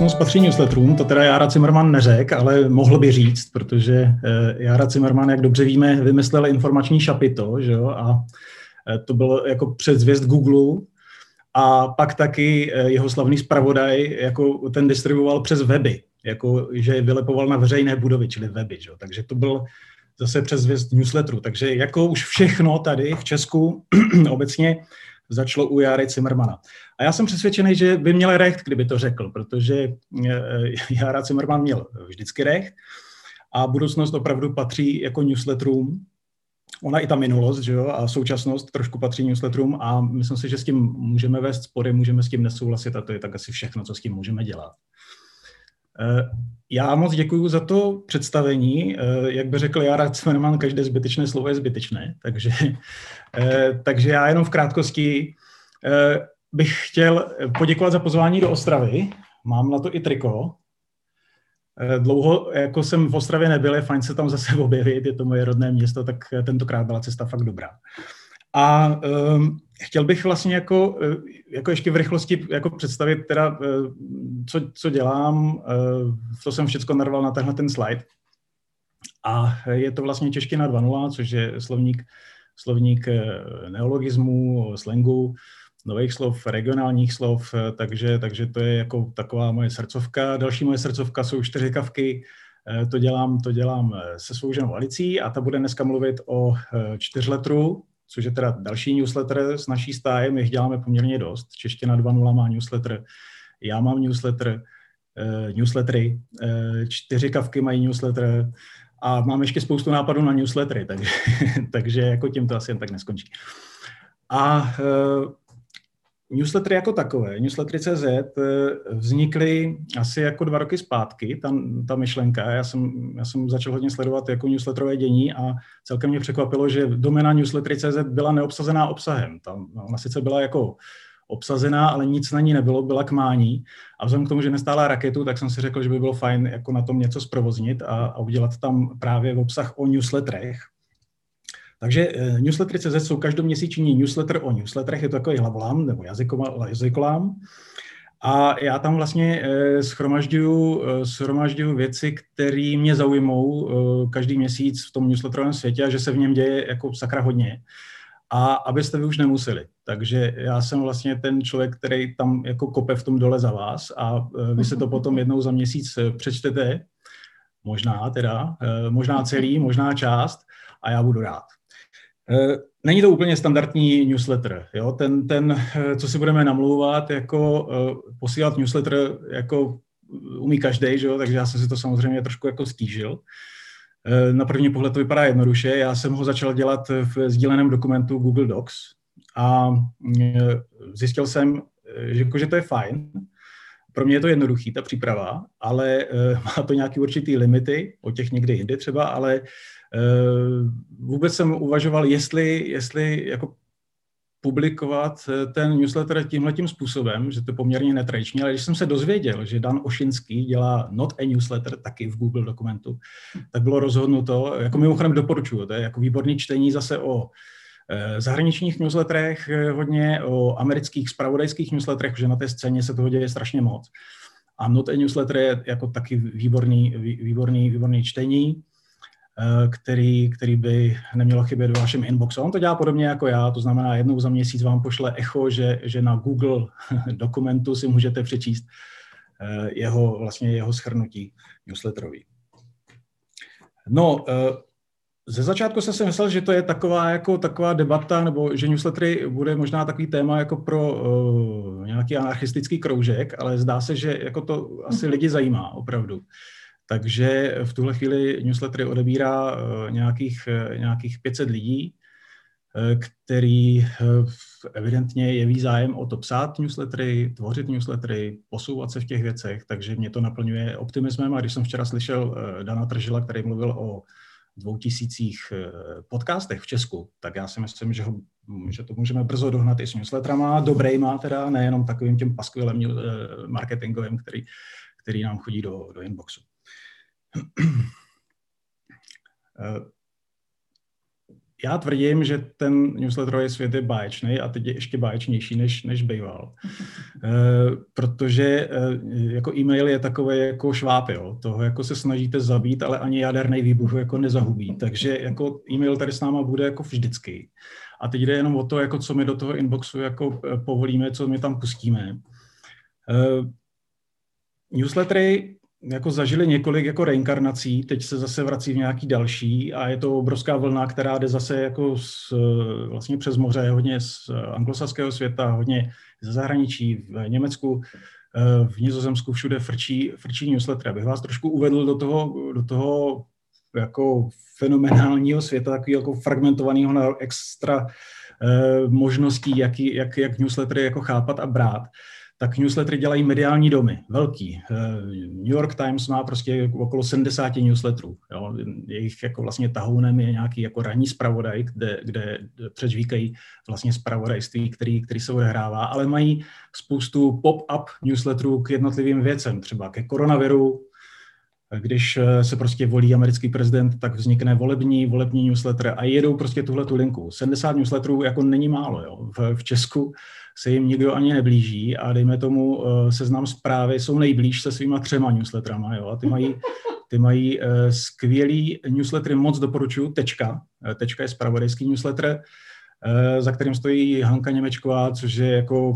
Budoucnost patří newsletterům, to teda Jára Zimmerman neřekl, ale mohl by říct, protože eh, Jára Zimmerman, jak dobře víme, vymyslel informační šapito, že jo, a eh, to bylo jako předzvěst Google, a pak taky eh, jeho slavný zpravodaj, jako ten distribuoval přes weby, jako že vylepoval na veřejné budovy, čili weby, že? takže to byl zase přes zvěst newsletteru. Takže jako už všechno tady v Česku obecně začalo u Jary Zimmermana. A já jsem přesvědčený, že by měl recht, kdyby to řekl, protože eh, Jara Zimmerman měl vždycky recht a budoucnost opravdu patří jako newsletterům. Ona i ta minulost že jo, a současnost trošku patří newsletterům a myslím si, že s tím můžeme vést spory, můžeme s tím nesouhlasit a to je tak asi všechno, co s tím můžeme dělat. Eh, já moc děkuji za to představení. Eh, jak by řekl Jara Cmeneman, každé zbytečné slovo je zbytečné, takže, takže já jenom v krátkosti bych chtěl poděkovat za pozvání do Ostravy. Mám na to i triko. Dlouho, jako jsem v Ostravě nebyl, je fajn se tam zase objevit, je to moje rodné město, tak tentokrát byla cesta fakt dobrá. A um, chtěl bych vlastně jako, eh, jako ještě v rychlosti jako představit teda, eh, co, co dělám, co jsem všechno narval na tenhle ten slide. A je to vlastně čeština 2.0, což je slovník, slovník neologismů, slangu, nových slov, regionálních slov, takže, takže to je jako taková moje srdcovka. Další moje srdcovka jsou čtyřikavky, to dělám, to dělám se svou ženou Alicí a ta bude dneska mluvit o čtyřletru, což je teda další newsletter s naší stáje, my jich děláme poměrně dost. Čeština 2.0 má newsletter, já mám newsletter, newslettery, čtyři kavky mají newsletter a mám ještě spoustu nápadů na newslettery, takže, takže jako tím to asi jen tak neskončí. A Newslettery jako takové, newslettery.cz eh, vznikly asi jako dva roky zpátky, ta, ta myšlenka. Já jsem, já jsem začal hodně sledovat jako newsletterové dění a celkem mě překvapilo, že domena newslettery.cz byla neobsazená obsahem. Tam, no, ona sice byla jako obsazená, ale nic na ní nebylo, byla k mání. A vzhledem k tomu, že nestála raketu, tak jsem si řekl, že by bylo fajn jako na tom něco zprovoznit a, a udělat tam právě obsah o newsletterech, takže uh, newslettery.cz jsou každoměsíční newsletter o newsletterech, je to takový hlavolám nebo jazykolám. A já tam vlastně uh, schromažďuju, uh, schromažďuju věci, které mě zaujmou každý měsíc v tom newsletterovém světě a že se v něm děje jako sakra hodně. A abyste vy už nemuseli. Takže já jsem vlastně ten člověk, který tam jako kope v tom dole za vás a vy se to potom jednou za měsíc přečtete, možná teda, možná celý, možná část a já budu rád. Eh, není to úplně standardní newsletter. Jo? Ten, ten, eh, co si budeme namlouvat, jako uh, posílat newsletter, jako umí každý, že takže já jsem si to samozřejmě trošku jako stížil. Na první pohled to vypadá jednoduše. Já jsem ho začal dělat v sdíleném dokumentu Google Docs a zjistil jsem, že, že to je fajn. Pro mě je to jednoduchý, ta příprava, ale má to nějaké určitý limity, o těch někdy jindy třeba, ale Eh, vůbec jsem uvažoval, jestli, jestli jako publikovat eh, ten newsletter tímhletím způsobem, že to je poměrně netradiční, ale když jsem se dozvěděl, že Dan Ošinský dělá not a newsletter taky v Google dokumentu, tak bylo rozhodnuto, jako mimochodem doporučuju, to je jako výborný čtení zase o eh, zahraničních newsletterech hodně, o amerických spravodajských newsletterech, že na té scéně se toho děje strašně moc. A not a newsletter je jako taky výborný, výborný, výborný čtení. Eh, který, který by nemělo chybět v vašem inboxu. On to dělá podobně jako já, to znamená jednou za měsíc vám pošle echo, že, že na Google dokumentu si můžete přečíst eh, jeho, vlastně jeho schrnutí newsletterový. No, eh, ze začátku jsem si myslel, že to je taková, jako, taková debata, nebo že newslettery bude možná takový téma jako pro uh, nějaký anarchistický kroužek, ale zdá se, že jako to asi lidi zajímá opravdu. Takže v tuhle chvíli newslettery odebírá eh, nějakých, eh, nějakých 500 lidí, eh, který evidentně jeví zájem o to psát newslettery, tvořit newslettery, posouvat se v těch věcech, takže mě to naplňuje optimismem. A když jsem včera slyšel Dana Tržila, který mluvil o dvou tisících podcastech v Česku, tak já si myslím, že, ho, že to můžeme brzo dohnat i s newsletterama, dobrejma teda, nejenom takovým tím paskvilem marketingovým, který, který nám chodí do, do inboxu. Eh, já tvrdím, že ten newsletterový svět je báječný a teď je ještě báječnější, než, než býval. E, protože e, jako e-mail je takový jako šváb, jo. Toho jako se snažíte zabít, ale ani jaderný výbuch jako nezahubí. Takže jako e-mail tady s náma bude jako vždycky. A teď jde jenom o to, jako co my do toho inboxu jako povolíme, co my tam pustíme. Newslettery jako zažili několik jako reinkarnací, teď se zase vrací v nějaký další a je to obrovská vlna, která jde zase jako z, vlastně přes moře, hodně z anglosaského světa, hodně ze zahraničí, v Německu, v Nizozemsku, všude frčí, frčí newsletter. Abych vás trošku uvedl do toho, do toho jako fenomenálního světa, takový jako fragmentovaného na extra eh, možností, jak, jak, jak newslettery jako chápat a brát tak newslettery dělají mediální domy, velký. Eh, New York Times má prostě okolo 70 newsletterů. Jo. Jejich jako vlastně tahounem je nějaký jako ranní zpravodaj, kde, kde předžvíkají vlastně zpravodajství, který, který se odehrává, ale mají spoustu pop-up newsletterů k jednotlivým věcem, třeba ke koronaviru, když eh, se prostě volí americký prezident, tak vznikne volební, volební newsletter a jedou prostě tuhle tu linku. 70 newsletterů jako není málo. Jo. V, v Česku se jim nikdo ani neblíží a dejme tomu uh, seznam zprávy jsou nejblíž se svýma třema newsletterama. Jo. A ty mají, ty mají uh, skvělý newslettery, moc doporučuju, tečka. Tečka je spravodajský newsletter, za kterým stojí Hanka Němečková, což je jako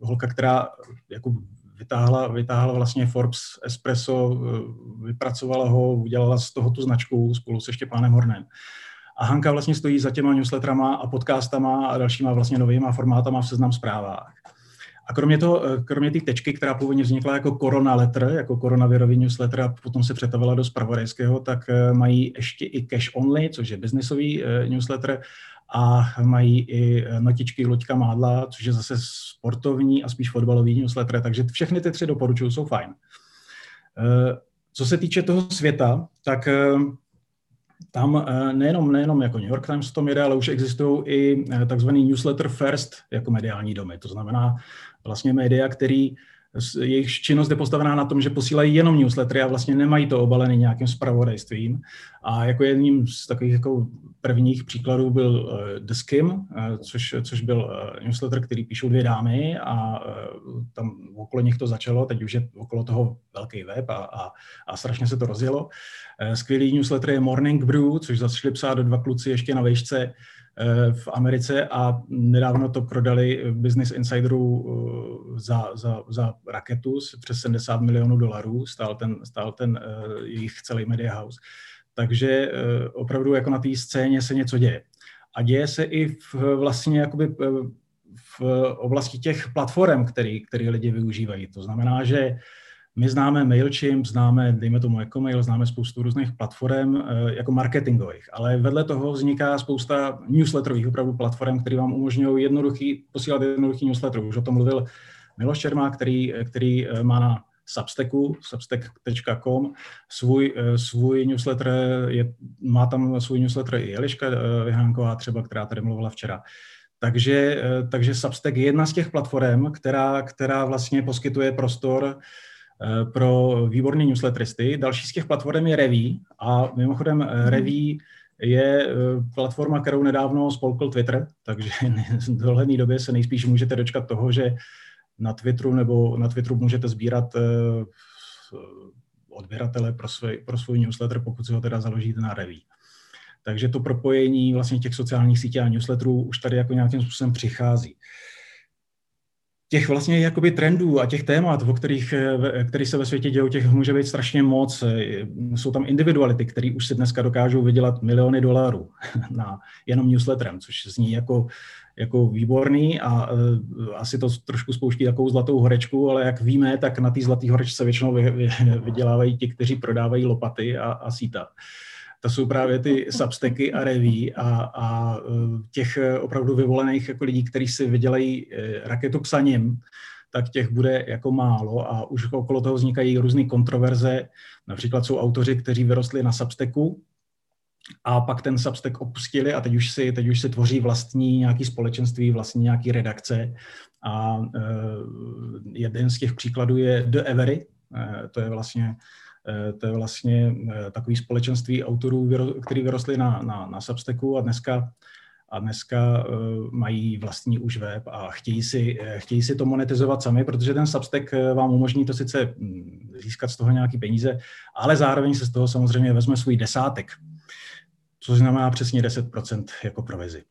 holka, která jako vytáhla, vytáhla vlastně Forbes Espresso, eh, vypracovala ho, udělala z toho tu značku spolu se Štěpánem Hornem. A Hanka vlastně stojí za těma newsletterama a podcastama a dalšíma vlastně novýma formátama v seznam zprávách. A kromě toho, eh, kromě té tečky, která původně vznikla jako korona letter, jako koronavirový newsletter a potom se přetavila do spravodajského, tak eh, mají ještě i cash only, což je biznisový newsletter a mají i notičky Loďka Mádla, což je zase sportovní a spíš fotbalový newsletter, takže všechny ty tři doporučuju, jsou fajn. Eh, co se týče toho světa, tak eh, tam eh, nejenom, nejenom jako New York Times to jede, ale už existují i takzvaný newsletter first jako mediální domy. To znamená vlastně média, který jejich činnost je postavená na tom, že posílají jenom newslettery a vlastně nemají to obalený nějakým spravodajstvím. A jako jedním z takových jako prvních příkladů byl uh, The Skim, uh, což, což byl uh, newsletter, který píšou dvě dámy a tam okolo nich to začalo, teď už je okolo toho velký web a, a, a strašně se to rozjelo. Skvělý newsletter je Morning Brew, což začali psát dva kluci ještě na vejšce v Americe a nedávno to prodali Business Insideru za, za, za raketu přes 70 milionů dolarů, stál ten, stál ten jejich celý media house. Takže eh, opravdu jako na té scéně se něco děje. A děje se i v, vlastně jakoby eh, v oblasti těch platform, který, který lidi využívají. To znamená, že my známe MailChimp, známe, dejme tomu jako mail, známe spoustu různých platform eh, jako marketingových, ale vedle toho vzniká spousta newsletterových opravdu platform, které vám umožňují jednoduchý, posílat jednoduchý newsletter. Už o tom mluvil Miloš Čermá, který, který má na Substacku, substack.com. Svůj, eh, svůj newsletter, je, má tam svůj newsletter i Eliška eh, Vyhánková třeba, která tady mluvila včera. Takže, eh, takže Substack je jedna z těch platform, která, která vlastně poskytuje prostor pro výborné newsletteristy. Další z těch platform je Reví a mimochodem mhm. Reví je platforma, kterou nedávno spolkl Twitter, takže v dohledné době se nejspíš můžete dočkat toho, že na Twitteru nebo na Twitteru můžete sbírat eh, odběratele pro svůj, pro svůj newsletter, pokud si ho teda založíte na Reví. Takže to propojení vlastně těch sociálních sítí a newsletterů už tady jako nějakým způsobem přichází. Těch vlastně jakoby trendů a těch témat, o kterých, eh, který se ve světě dějí, těch může být strašně moc. Eh, jsou tam individuality, které už si dneska dokážou vydělat miliony dolarů na jenom newsletterem, což zní jako jako výborný a uh, asi to trošku spouští takovou zlatou horečku, ale jak víme, tak na té zlaté horečce většinou vy, vy, vydělávají ti, kteří prodávají lopaty a, a síta. To jsou právě ty substacky a reví a, a těch opravdu vyvolených jako lidí, kteří si vydělají e, raketu psaním, tak těch bude jako málo a už okolo toho vznikají různé kontroverze. Například jsou autoři, kteří vyrostli na Substacku, a pak ten Substack opustili a teď už si, teď už si tvoří vlastní nějaký společenství, vlastní nějaký redakce. A jeden z těch příkladů je The Every, to je vlastně to je vlastně takový společenství autorů, který vyrostli na, na, na Substacku a dneska a dneska uh, mají vlastní už web a chtějí si, chtějí si to monetizovat sami, protože ten Substack vám umožní to sice um, získat z toho nějaké peníze, ale zároveň se z toho samozřejmě vezme svůj desátek, což znamená přesně 10% jako provizi.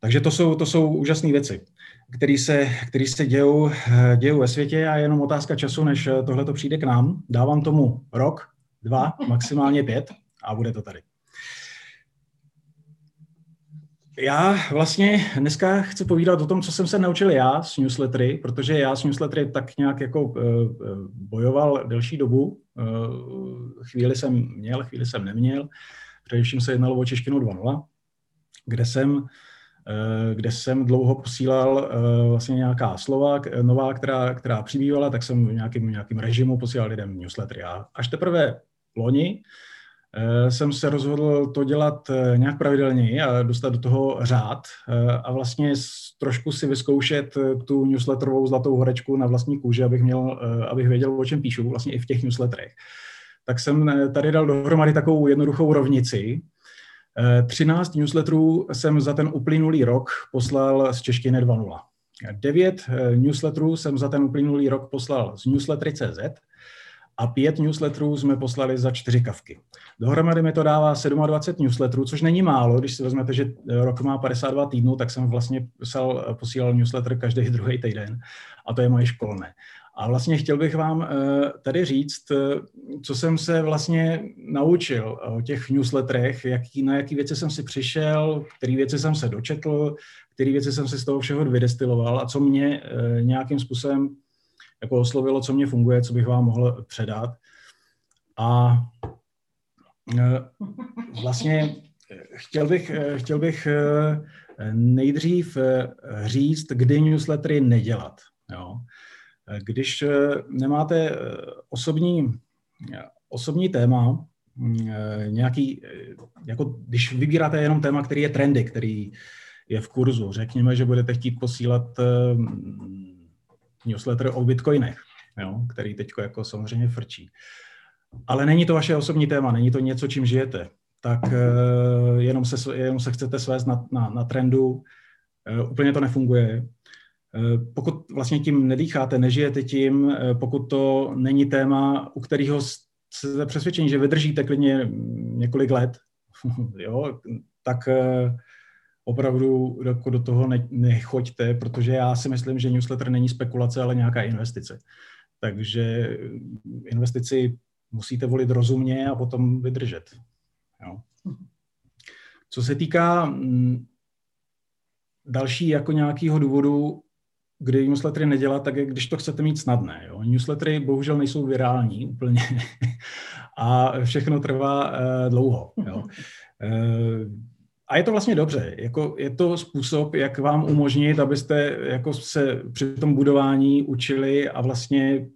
Takže to jsou, to jsou úžasné věci, které se, který se dějou, dějou ve světě a je jenom otázka času, než tohle to přijde k nám. Dávám tomu rok, dva, maximálně pět a bude to tady. Já vlastně dneska chci povídat o tom, co jsem se naučil já s newslettery, protože já s newslettery tak nějak jako uh, bojoval delší dobu. Chvíli jsem měl, chvíli jsem neměl. Především se jednalo o češtinu 2.0, kde jsem, kde jsem dlouho posílal uh, vlastně nějaká slova nová, která, která přibývala, tak jsem v nějakým, nějakým režimu posílal lidem newslettery. A až teprve loni, Eh, jsem se rozhodl to dělat eh, nějak pravidelněji a dostat do toho řád eh, a vlastně trošku si vyzkoušet tu newsletterovou zlatou horečku na vlastní kůži, abych, měl, abych věděl, o čem píšu, vlastně i v těch newsletterech. Tak jsem tady dal dohromady takovou jednoduchou rovnici. 13 newsletterů jsem za ten uplynulý rok poslal z češtiny 2.0. 9 newsletterů jsem za ten uplynulý rok poslal z newslettery.cz a pět newsletterů jsme poslali za čtyři kavky. Dohromady mi to dává 27 newsletterů, což není málo, když si vezmete, že rok má 52 týdnů, tak jsem vlastně psal, posílal newsletter každý druhý týden a to je moje školné. A vlastně chtěl bych vám eh, tady říct, eh, co jsem se vlastně naučil o těch newsletterech, jaký, na jaký věci jsem si přišel, které věci jsem se dočetl, které věci jsem si z toho všeho vydestiloval a co mě eh, nějakým způsobem jako oslovilo, co mě funguje, co bych vám mohl předat. A vlastně chtěl bych, chtěl bych nejdřív říct, kdy newslettery nedělat. Jo. Když nemáte osobní, osobní téma, nějaký, jako když vybíráte jenom téma, který je trendy, který je v kurzu, řekněme, že budete chtít posílat newsletter o bitcoinech, jo, který teď jako samozřejmě frčí. Ale není to vaše osobní téma, není to něco, čím žijete. Tak jenom, se, jenom se chcete svést na, na, na trendu, úplně to nefunguje. Uh, pokud vlastně tím nedýcháte, nežijete tím, pokud to není téma, u kterého jste přesvědčení, že vydržíte klidně několik let, jo, tak opravdu jako do toho ne, nechoďte, protože já si myslím, že newsletter není spekulace, ale nějaká investice. Takže investici musíte volit rozumně a potom vydržet. Jo. Co se týká mm, další jako nějakého důvodu, kdy newslettery nedělat, tak je, když to chcete mít snadné. Jo. Newslettery bohužel nejsou virální úplně a všechno trvá uh, dlouho. Jo. Uh, a je to vlastně dobře. Jako je to způsob, jak vám umožnit, abyste jako se při tom budování učili a vlastně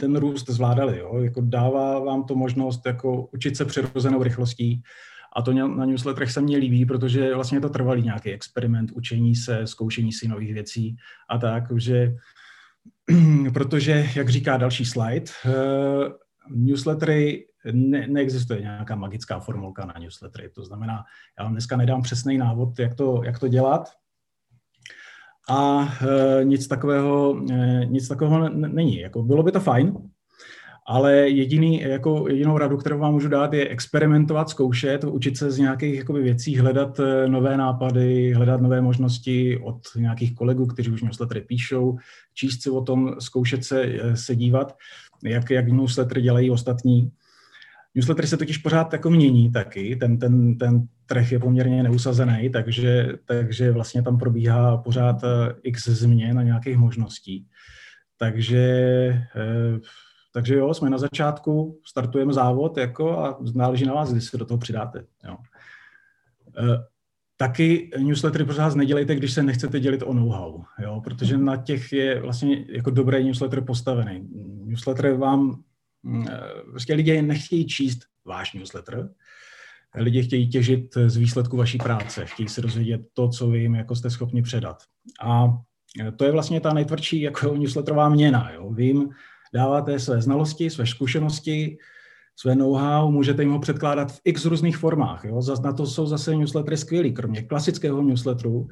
ten růst zvládali. Jo? Jako dává vám to možnost jako učit se přirozenou rychlostí. A to na newsletterech se mně líbí, protože vlastně je to trvalý nějaký experiment, učení se, zkoušení si nových věcí a tak, že protože, jak říká další slide, uh, newslettery ne, neexistuje nějaká magická formulka na newslettery. To znamená, já vám dneska nedám přesný návod, jak to, jak to dělat, a e, nic takového, e, nic takového n- není. Jako, bylo by to fajn, ale jediný, jako jedinou radu, kterou vám můžu dát, je experimentovat, zkoušet, učit se z nějakých jakoby, věcí, hledat e, nové nápady, hledat nové možnosti od nějakých kolegů, kteří už newslettery píšou, číst si o tom, zkoušet se, e, se dívat, jak, jak newsletter dělají ostatní Newslettery se totiž pořád jako mění taky, ten, ten, ten trh je poměrně neusazený, takže, takže vlastně tam probíhá pořád eh, x změn a nějakých možností. Takže, eh, takže jo, jsme na začátku, startujeme závod jako a náleží na vás, kdy se do toho přidáte. Jo. Eh, taky newslettery pořád nedělejte, když se nechcete dělit o know-how, jo, protože na těch je vlastně jako dobrý newsletter postavený. Newsletter vám Mm, eh, prostě lidé nechtějí číst váš newsletter, lidi chtějí těžit z výsledku vaší práce, chtějí se dozvědět to, co vy jim jako jste schopni předat. A eh, to je vlastně ta nejtvrdší jako newsletterová měna. Jo. Jim dáváte své znalosti, své zkušenosti, své know-how, můžete jim ho předkládat v x různých formách. Jo? Na to jsou zase newslettery skvělý, kromě klasického newsletteru,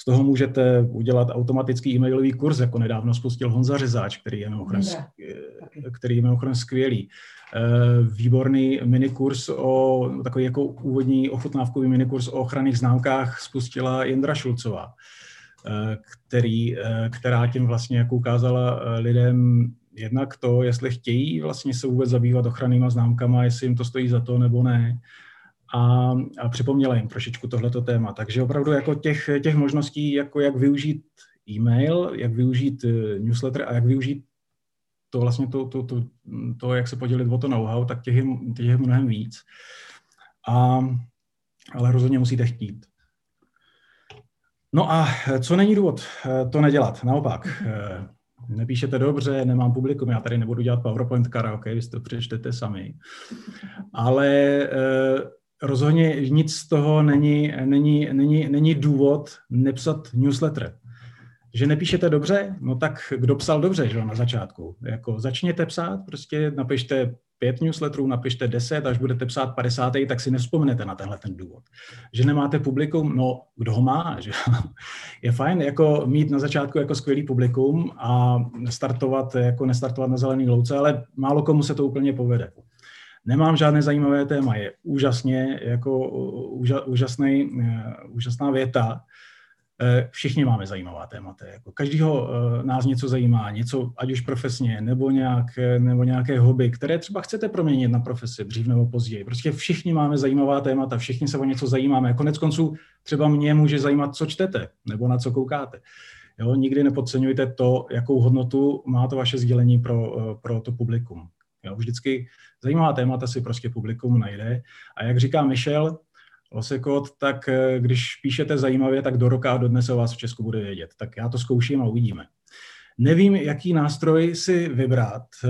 z toho můžete udělat automatický e-mailový kurz, jako nedávno spustil Honza Řezáč, který je mimochodem, který je mimochodem skvělý. Eh, výborný minikurs o, takový jako úvodní ochutnávkový minikurs o ochranných známkách spustila Jindra Šulcová, eh, který, eh, která tím vlastně jako ukázala lidem jednak to, jestli chtějí vlastně se vůbec zabývat ochrannýma známkama, jestli jim to stojí za to nebo ne. A, a připomněla jim trošičku tohleto téma. Takže opravdu jako těch, těch možností, jako jak využít e-mail, jak využít newsletter a jak využít to vlastně to, to, to, to, jak se podělit o to know-how, tak těch je, těch je mnohem víc. A, ale rozhodně musíte chtít. No a co není důvod eh, to nedělat? Naopak, eh, nepíšete dobře, nemám publikum, já tady nebudu dělat PowerPoint karaoke, vy si to přečtete sami. Ale eh, rozhodně nic z toho není, není, není, není důvod nepsat newsletter že nepíšete dobře, no tak kdo psal dobře, že na začátku. Jako začněte psát, prostě napište pět newsletterů, napište deset, až budete psát 50. tak si nevzpomenete na tenhle ten důvod. Že nemáte publikum, no kdo ho má, že je fajn jako mít na začátku jako skvělý publikum a startovat, jako nestartovat na zelený louce, ale málo komu se to úplně povede. Nemám žádné zajímavé téma, je úžasně, jako úžasný, eh, úžasná věta, všichni máme zajímavá témata. Jako každýho eh, nás něco zajímá, něco, ať už profesně, nebo, nějak, eh, nebo nějaké hobby, které třeba chcete proměnit na profesi dřív nebo později. Prostě všichni máme zajímavá témata, všichni se o něco zajímáme. Konec konců třeba mě může zajímat, co čtete, nebo na co koukáte. Jo, nikdy nepodceňujte to, jakou hodnotu má to vaše sdělení pro, pro to publikum. Jo, vždycky zajímavá témata si prostě publikum najde. A jak říká Michel, Losekot, tak eh, když píšete zajímavě, tak do roka a do dnes o vás v Česku bude vědět. Tak já to zkouším a uvidíme. Nevím, jaký nástroj si vybrat. Eh,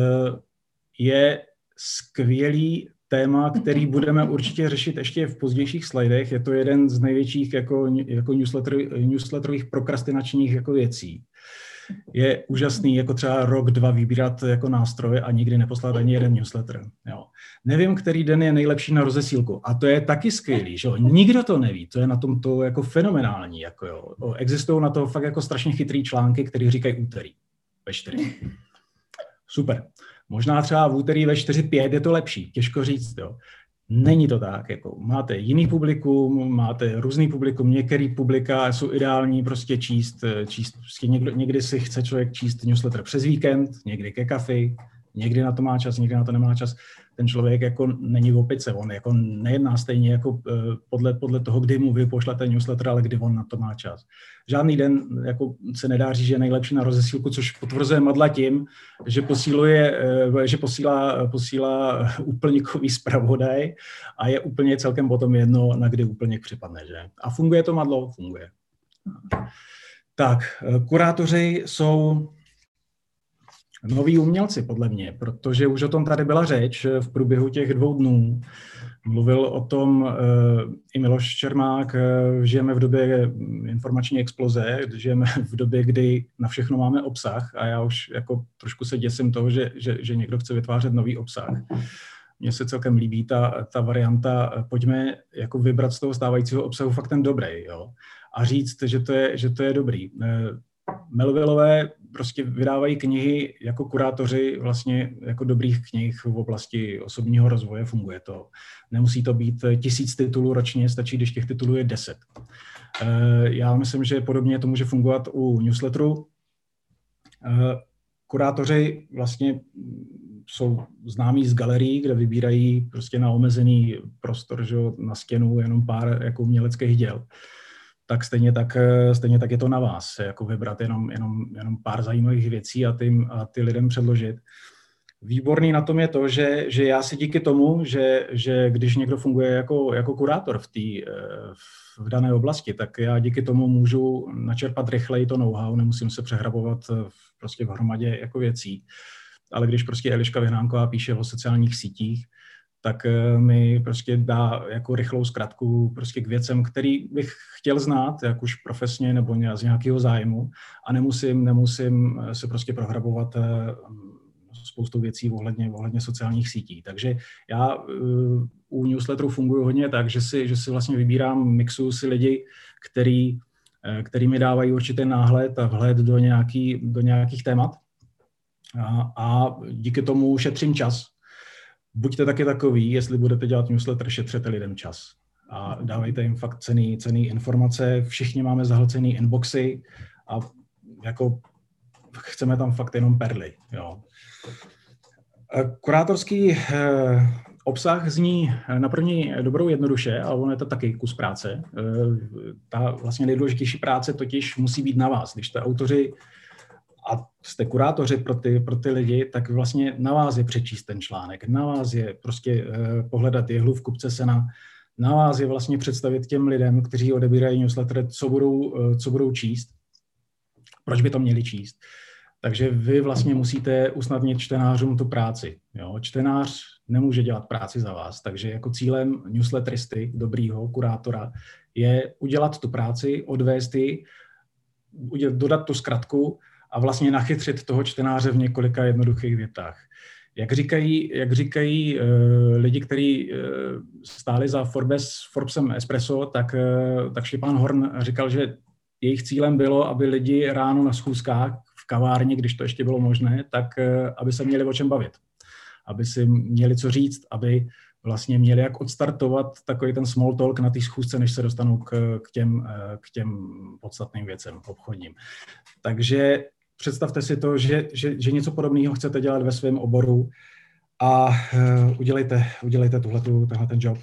je skvělý téma, který budeme určitě řešit ještě v pozdějších slidech. Je to jeden z největších jako, jako newsletter, newsletterových prokrastinačních jako věcí je úžasný jako třeba rok, dva vybírat jako nástroj a nikdy neposlat ani jeden newsletter. Jo. Nevím, který den je nejlepší na rozesílku. A to je taky skvělý, že jo. Nikdo to neví, to je na tom to jako fenomenální. Jako jo. Existují na to fakt jako strašně chytrý články, které říkají úterý ve čtyři. Super. Možná třeba v úterý ve 4.5 je to lepší, těžko říct. Jo. Není to tak. Jako máte jiný publikum, máte různý publikum, některý publika jsou ideální prostě číst, číst prostě někdo, někdy si chce člověk číst newsletter přes víkend, někdy ke kafi, někdy na to má čas, někdy na to nemá čas ten člověk jako není v opice, on jako nejedná stejně jako eh, podle, podle toho, kdy mu vy pošlete newsletter, ale kdy on na to má čas. Žádný den jako se nedá říct, že je nejlepší na rozesílku, což potvrzuje Madla tím, že, posíluje, eh, že posílá, posílá úplníkový zpravodaj a je úplně celkem potom jedno, na kdy úplněk připadne. Že? A funguje to Madlo? Funguje. Tak, eh, kurátoři jsou noví umělci, podle mě, protože už o tom tady byla řeč v průběhu těch dvou dnů. Mluvil o tom uh, i Miloš Čermák, uh, žijeme v době informační exploze, žijeme v době, kdy na všechno máme obsah a já už jako trošku se děsím toho, že, že, že někdo chce vytvářet nový obsah. Mně se celkem líbí ta, ta varianta, pojďme jako vybrat z toho stávajícího obsahu fakt ten dobrý, jo? a říct, že to je, že to je dobrý. Uh, Melvillové prostě vydávají knihy jako kurátoři vlastně jako dobrých knih v oblasti osobního rozvoje, funguje to. Nemusí to být tisíc titulů ročně, stačí, když těch titulů je deset. Eh, já myslím, že podobně to může fungovat u newsletteru. Eh, kurátoři vlastně jsou známí z galerií, kde vybírají prostě na omezený prostor, že na stěnu jenom pár jako uměleckých děl tak stejně tak, eh, stejně tak je to na vás, jako vybrat jenom, jenom, jenom pár zajímavých věcí a ty, a ty lidem předložit. Výborný na tom je to, že, že já si díky tomu, že, že když někdo funguje jako, jako kurátor v, tý, eh, v dané oblasti, tak já díky tomu můžu načerpat rychleji to know-how, nemusím se přehrabovat v, prostě v hromadě jako věcí. Ale když prostě Eliška Vyhnánková píše o sociálních sítích, tak eh, mi prostě dá jako rychlou zkratku prostě k věcem, který bych chtěl znát, jak už profesně nebo z nějakého zájmu a nemusím, nemusím se prostě prohrabovat spoustu věcí ohledně, ohledně sociálních sítí. Takže já u newsletteru funguji hodně tak, že si, že si vlastně vybírám, mixu si lidi, který, který mi dávají určitý náhled a vhled do, nějaký, do nějakých témat. A, a díky tomu šetřím čas. Buďte taky takový, jestli budete dělat newsletter, šetřete lidem čas a dávejte jim fakt cený, cený informace. Všichni máme zahlcený inboxy a jako chceme tam fakt jenom perly. Jo. Kurátorský eh, obsah zní na první dobrou jednoduše, ale ono je to taky kus práce. Eh, ta vlastně nejdůležitější práce totiž musí být na vás. Když jste autoři a jste kurátoři pro ty, pro ty lidi, tak vlastně na vás je přečíst ten článek, na vás je prostě eh, pohledat jehlu v kupce sena, na vás je vlastně představit těm lidem, kteří odebírají newsletter, co budou, co budou číst, proč by to měli číst. Takže vy vlastně musíte usnadnit čtenářům tu práci. Jo? Čtenář nemůže dělat práci za vás, takže jako cílem newsletteristy, dobrýho kurátora, je udělat tu práci, odvést ji, dodat tu zkratku a vlastně nachytřit toho čtenáře v několika jednoduchých větách. Jak říkají, jak říkají uh, lidi, kteří uh, stáli za Forbes, Forbesem Espresso, tak, uh, tak Šlipán Horn říkal, že jejich cílem bylo, aby lidi ráno na schůzkách kavárně, když to ještě bylo možné, tak eh, aby se měli o čem bavit. Aby si měli co říct, aby vlastně měli jak odstartovat takový ten small talk na té schůzce, než se dostanou k, k, těm, k těm podstatným věcem obchodním. Takže představte si to, že, že, že něco podobného chcete dělat ve svém oboru a uh, udělejte, udělejte tuhletu, tenhle ten job.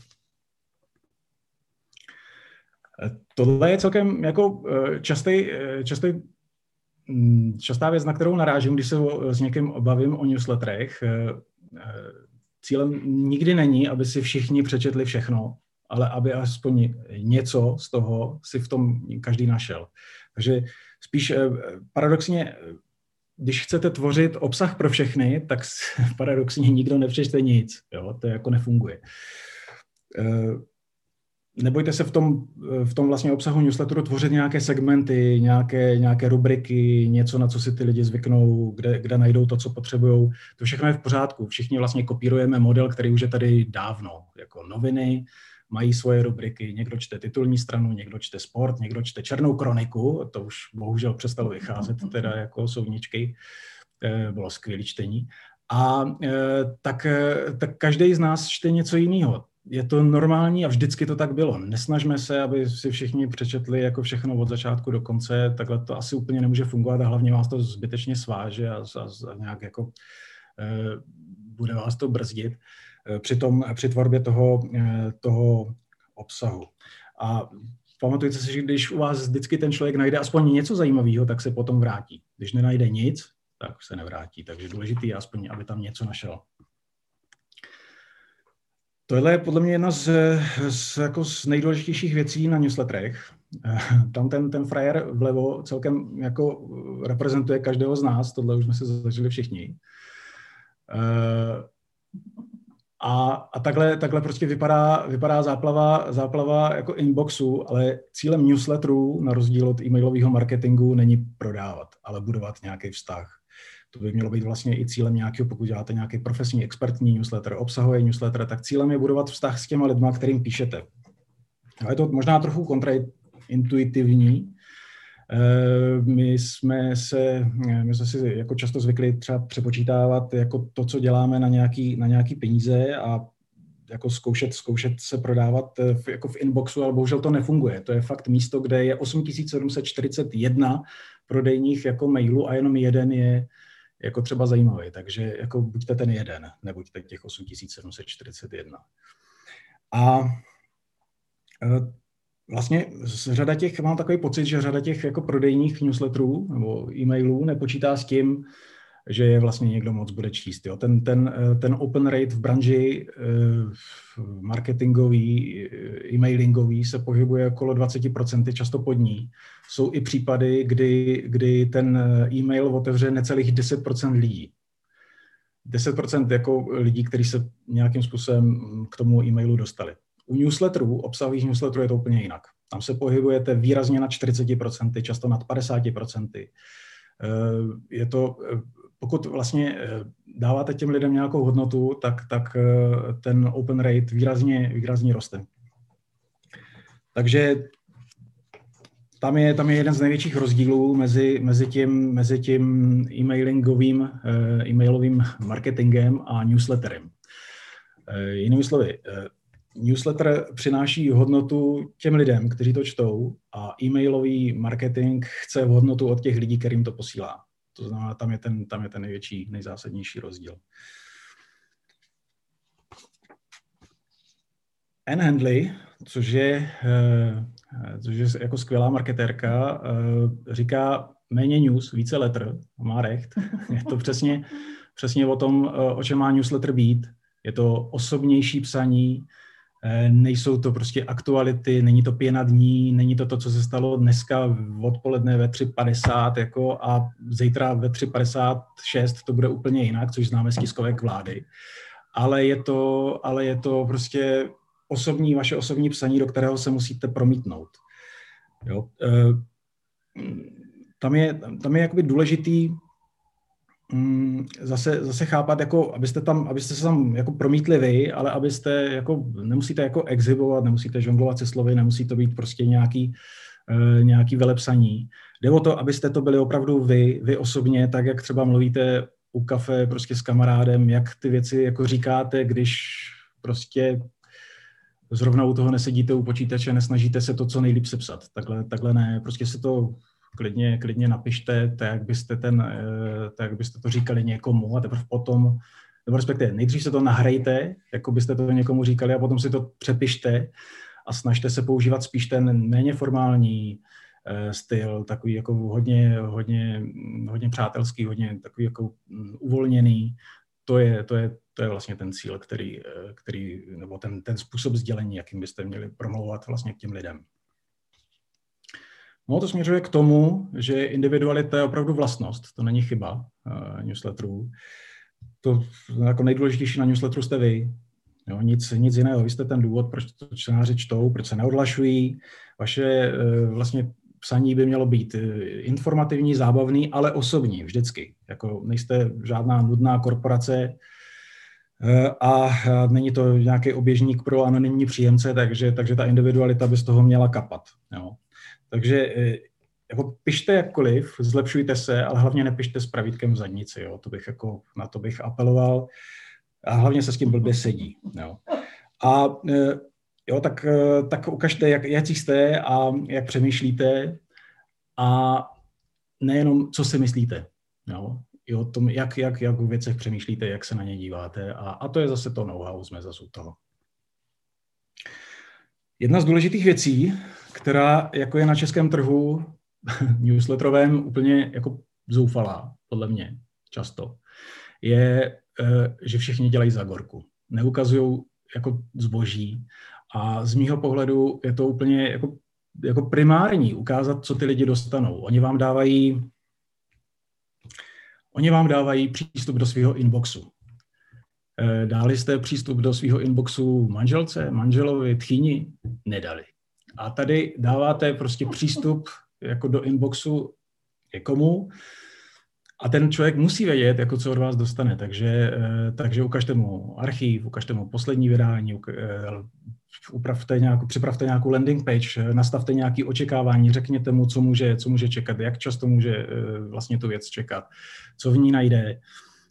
Tohle je celkem jako častý, častý Mm, častá věc, na kterou narážím, když se s někým obavím o newsletterech, eh, eh, cílem nikdy není, aby si všichni přečetli všechno, ale aby aspoň něco z toho si v tom každý našel. Takže spíš eh, paradoxně, když chcete tvořit obsah pro všechny, tak paradoxně nikdo nepřečte nic. Jo? To jako nefunguje nebojte se v tom, v tom vlastně obsahu newsletteru tvořit nějaké segmenty, nějaké, nějaké rubriky, něco, na co si ty lidi zvyknou, kde, kde najdou to, co potřebují. To všechno je v pořádku. Všichni vlastně kopírujeme model, který už je tady dávno. Jako noviny mají svoje rubriky. Někdo čte titulní stranu, někdo čte sport, někdo čte černou kroniku. To už bohužel přestalo vycházet, teda jako souvničky. Eh, bylo skvělé čtení. A eh, tak, eh, tak každý z nás čte něco jiného je to normální a vždycky to tak bylo. Nesnažme se, aby si všichni přečetli jako všechno od začátku do konce, takhle to asi úplně nemůže fungovat a hlavně vás to zbytečně sváže a, a, a nějak jako e, bude vás to brzdit při, tom, při tvorbě toho, e, toho obsahu. A pamatujte si, že když u vás vždycky ten člověk najde aspoň něco zajímavého, tak se potom vrátí. Když nenajde nic, tak se nevrátí. Takže důležitý je aspoň, aby tam něco našel. Tohle je podle mě jedna z, z, jako z nejdůležitějších věcí na newsletterech. Tam ten, ten frajer vlevo celkem jako reprezentuje každého z nás, tohle už jsme se zažili všichni. A, a takhle, takhle prostě vypadá, vypadá záplava, záplava jako inboxu, ale cílem newsletterů, na rozdíl od e-mailového marketingu, není prodávat, ale budovat nějaký vztah. To by mělo být vlastně i cílem nějakého, pokud děláte nějaký profesní expertní newsletter, obsahuje newsletter, tak cílem je budovat vztah s těma lidma, kterým píšete. A je to možná trochu kontraintuitivní. Eh, my jsme se, my jsme si jako často zvykli třeba přepočítávat jako to, co děláme na nějaký, na nějaký peníze a jako zkoušet, zkoušet se prodávat v, jako v inboxu, ale bohužel to nefunguje. To je fakt místo, kde je 8741 prodejních jako mailů a jenom jeden je, jako třeba zajímavý. Takže jako buďte ten jeden, nebuďte těch 8741. A e, vlastně řada těch, mám takový pocit, že řada těch jako prodejních newsletterů nebo e-mailů nepočítá s tím, že je vlastně někdo moc bude číst. Jo. Ten, ten, eh, ten open rate v branži eh, marketingový, eh, e-mailingový se pohybuje okolo 20%, často pod ní. Jsou i případy, kdy, kdy ten e-mail otevře necelých 10% lidí. 10% jako lidí, kteří se nějakým způsobem k tomu e-mailu dostali. U newsletterů, obsahových newsletterů je to úplně jinak. Tam se pohybujete výrazně na 40%, často nad 50%. Je to pokud vlastně dáváte těm lidem nějakou hodnotu, tak, tak ten open rate výrazně, výrazně roste. Takže tam je, tam je jeden z největších rozdílů mezi, mezi tím, mezi tím e-mailingovým, e-mailovým marketingem a newsletterem. Jinými slovy, newsletter přináší hodnotu těm lidem, kteří to čtou a e-mailový marketing chce hodnotu od těch lidí, kterým to posílá. To znamená, tam je ten, tam je ten největší, nejzásadnější rozdíl. Anne Handley, což je, eh, což je jako skvělá marketérka, eh, říká méně news, více letter, má recht. Je to přesně, přesně o tom, eh, o čem má newsletter být. Je to osobnější psaní, nejsou to prostě aktuality, není to pěna dní, není to to, co se stalo dneska odpoledne ve 3.50 jako a zítra ve 3.56 to bude úplně jinak, což známe z tiskovek vlády. Ale je to, ale je to prostě osobní, vaše osobní psaní, do kterého se musíte promítnout. Jo? Eh, tam je, tam je jakoby důležitý zase, zase chápat, jako, abyste, tam, abyste se tam jako promítli vy, ale abyste jako, nemusíte jako exhibovat, nemusíte žonglovat se slovy, nemusí to být prostě nějaký, uh, nějaký velepsaní. Jde o to, abyste to byli opravdu vy, vy osobně, tak jak třeba mluvíte u kafe prostě s kamarádem, jak ty věci jako říkáte, když prostě zrovna u toho nesedíte u počítače, nesnažíte se to co nejlíp sepsat. Takhle, takhle ne, prostě se to klidně, klidně napište, tak jak, byste ten, eh, tak byste to říkali někomu a teprve potom, nebo respektive nejdřív se to nahrajte, jako byste to někomu říkali a potom si to přepište a snažte se používat spíš ten méně formální uh, styl, takový jako hodně, hodně, hodně přátelský, hodně takový jako mm, uvolněný. To je, to je, to je vlastně ten cíl, který, eh, který nebo ten, ten způsob sdělení, jakým byste měli promlouvat vlastně k těm lidem. No to směřuje k tomu, že individualita je opravdu vlastnost, to není chyba uh, newsletterů. To jako nejdůležitější na newsletteru jste vy. Jo, nic, nic jiného. Vy jste ten důvod, proč to čtenáři čtou, proč se neodlašují. Vaše uh, vlastně psaní by mělo být uh, informativní, zábavný, ale osobní vždycky. Jako nejste žádná nudná korporace, a není to nějaký oběžník pro anonymní příjemce, takže, takže ta individualita by z toho měla kapat. Jo. Takže eh, jako pište jakkoliv, zlepšujte se, ale hlavně nepište s pravítkem v zadnici, jo. To bych jako, na to bych apeloval. A hlavně se s tím blbě sedí, jo. A eh, jo, tak, eh, tak ukažte, jak, jak jste a jak přemýšlíte a nejenom, co si myslíte, jo. Jo, tom, jak, jak, jak o věcech přemýšlíte, jak se na ně díváte a, a to je zase to know-how, jsme zase u toho. Jedna z důležitých věcí, která jako je na českém trhu newsletterovém úplně jako zoufalá, podle mě často, je, eh, že všichni dělají za gorku. Neukazují jako zboží a z mýho pohledu je to úplně jako, jako primární ukázat, co ty lidi dostanou. Oni vám dávají Oni vám dávají přístup do svého inboxu. Eh, dali jste přístup do svého inboxu manželce, manželovi, tchýni? Nedali. A tady dáváte prostě přístup jako do inboxu někomu a ten člověk musí vědět, jako co od vás dostane. Takže, eh, takže ukažte mu archiv, ukažte mu poslední vydání, eh, upravte nějakou, připravte nějakou landing page, nastavte nějaké očekávání, řekněte mu, co může, co může čekat, jak často může vlastně tu věc čekat, co v ní najde.